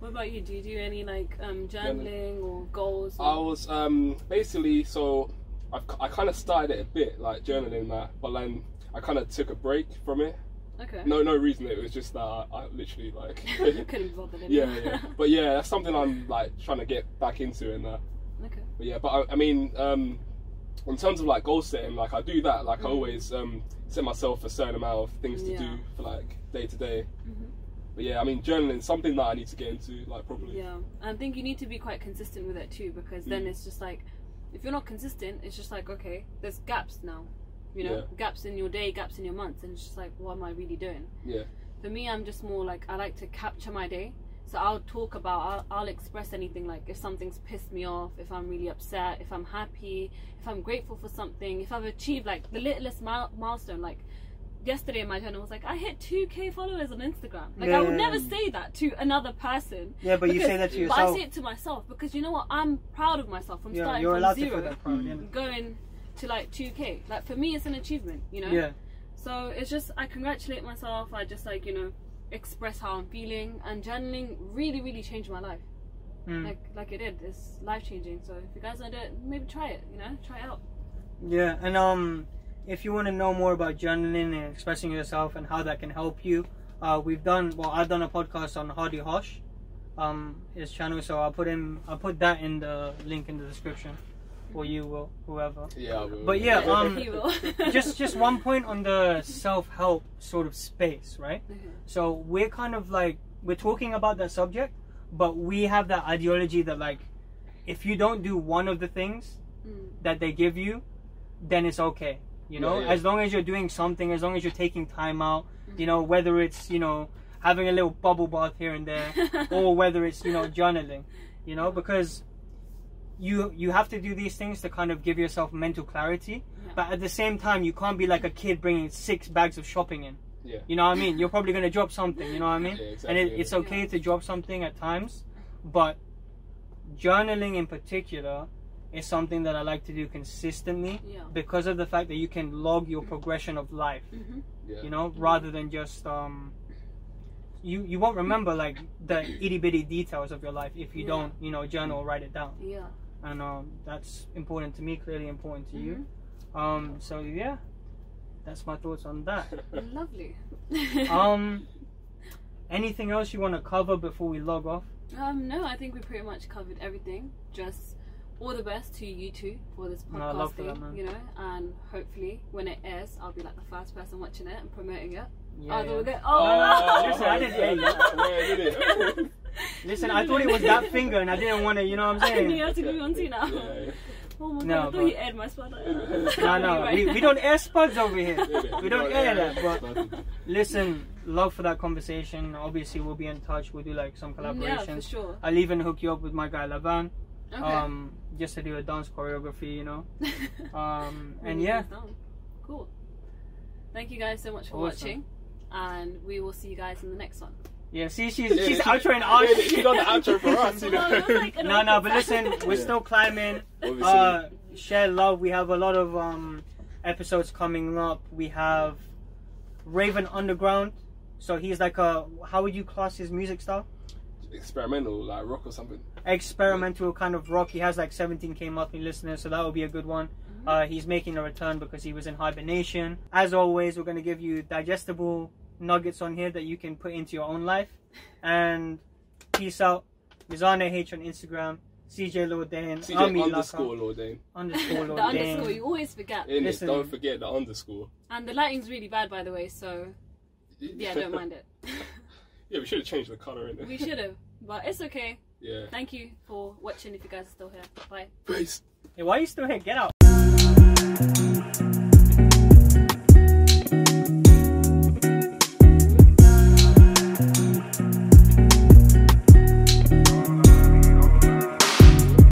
what about you? Do you do any like um, journaling or goals? I was um, basically so I've, I kind of started it a bit like journaling that, but then I kind of took a break from it. Okay. No, no reason. It was just that I, I literally like. Couldn't be bothered yeah, yeah. But yeah, that's something I'm like trying to get back into and that. okay. But yeah, but I, I mean, um, in terms of like goal setting, like I do that. Like I Mm. always um, set myself a certain amount of things to Yeah. do for like day to day. But yeah, I mean, journaling is something that I need to get into like properly. Yeah, I think you need to be quite consistent with it too, because then Mm. it's just like, if you're not consistent, it's just like okay, there's gaps now, you know, Yeah. gaps in your day, gaps in your months, and it's just like, what am I really doing? Yeah. For me, I'm just more like I like to capture my day, so I'll talk about, I'll, I'll express anything like if something's pissed me off, if I'm really upset, if I'm happy, if I'm grateful for something, if I've achieved like the littlest mile- milestone, like. Yesterday in my journal was like I hit 2k followers on Instagram. Like I would never say that to another person. yeah, but you say that to But I say it to myself because you know what? I'm proud of myself. I'm Yeah, starting you're from allowed to zero, feel that proud. Yeah. going to like 2k. Like for me, it's an achievement. You know. yeah. So it's just I congratulate myself. I just like you know express how I'm feeling, and journaling really, really changed my life. Mm. Like like it did. It's life changing. So if you guys want to do it, maybe try it. You know, try it out. Yeah, and um, if you want to know more about journaling and expressing yourself and how that can help you, uh, we've done well. I've done a podcast on Hardy Hosh, um, his channel. So I'll put him I'll put that in the link in the description for you, will whoever. Yeah. I will. But yeah, um, He will. just just one point on the self help sort of space, right? Okay. So we're kind of like we're talking about that subject, but we have that ideology that like if you don't do one of the things Mm. that they give you, then it's okay. You know, Yeah, yeah. as long as you're doing something, as long as you're taking time out, you know, whether it's you know having a little bubble bath here and there, or whether it's you know journaling, you know, because you you have to do these things to kind of give yourself mental clarity, Yeah. but at the same time you can't be like a kid bringing six bags of shopping in. Yeah. You know what I mean? You're probably gonna drop something. You know what I mean? Yeah, and exactly, it, it's okay Yeah. to drop something at times, but journaling in particular is something that I like to do consistently Yeah. because of the fact that you can log your progression of life. hmm Yeah. You know, rather than just um, you you won't remember like the itty bitty details of your life if you Yeah. don't you know journal or write it down. Yeah. And um, that's important to me, clearly important to you. Mm-hmm. Um, so yeah, that's my thoughts on that. Lovely. um, anything else you want to cover before we log off? Um, no, I think we pretty much covered everything. Just all the best to you two for this No, I love for podcasting, that, man. you know, and hopefully when it airs, I'll be like the first person watching it and promoting it. Yeah, oh, yeah. we're going, Oh, oh, listen, I didn't hear you. Where did it? Listen, I thought it was that finger, and I didn't want to. You know what I'm I knew saying? you had to move on to now. Yeah, yeah. Oh my god, No, I thought but- you aired my spot. No, no, we, we don't air spuds over here. We don't air that, but listen, love for that conversation. Obviously, we'll be in touch. We'll do like some collaborations. Yeah, for sure. I'll even hook you up with my guy Lavan, Okay. um, just to do a dance choreography, you know. Um, and yeah. Cool. Thank you guys so much for Awesome. watching. And we will see you guys in the next one. yeah. See, she's Yeah, she's she- outroing yeah. She done the outro for us. You know? it like No, no, but listen, we're Yeah. still climbing. Obviously. Uh, share love. We have a lot of um episodes coming up. We have Raven Underground. So he's like a how would you class his music style? experimental, like rock or something. Experimental kind of rock. He has like 17k monthly listeners, so that will be a good one. Uh, he's making a return because he was in hibernation. As always, we're gonna give you digestible nuggets on here that you can put into your own life. And peace out. Mizana H on Instagram. CJ Lodain. CJ Ami underscore Laka, Lodain. underscore the underscore, you always forget. In it, don't forget the underscore. And the lighting's really bad, by the way, so yeah, don't mind it. yeah, we should have changed the color in it. we should have, but it's okay. Yeah. Thank you for watching if you guys are still here. Bye. Peace. Hey, why are you still here? Get out.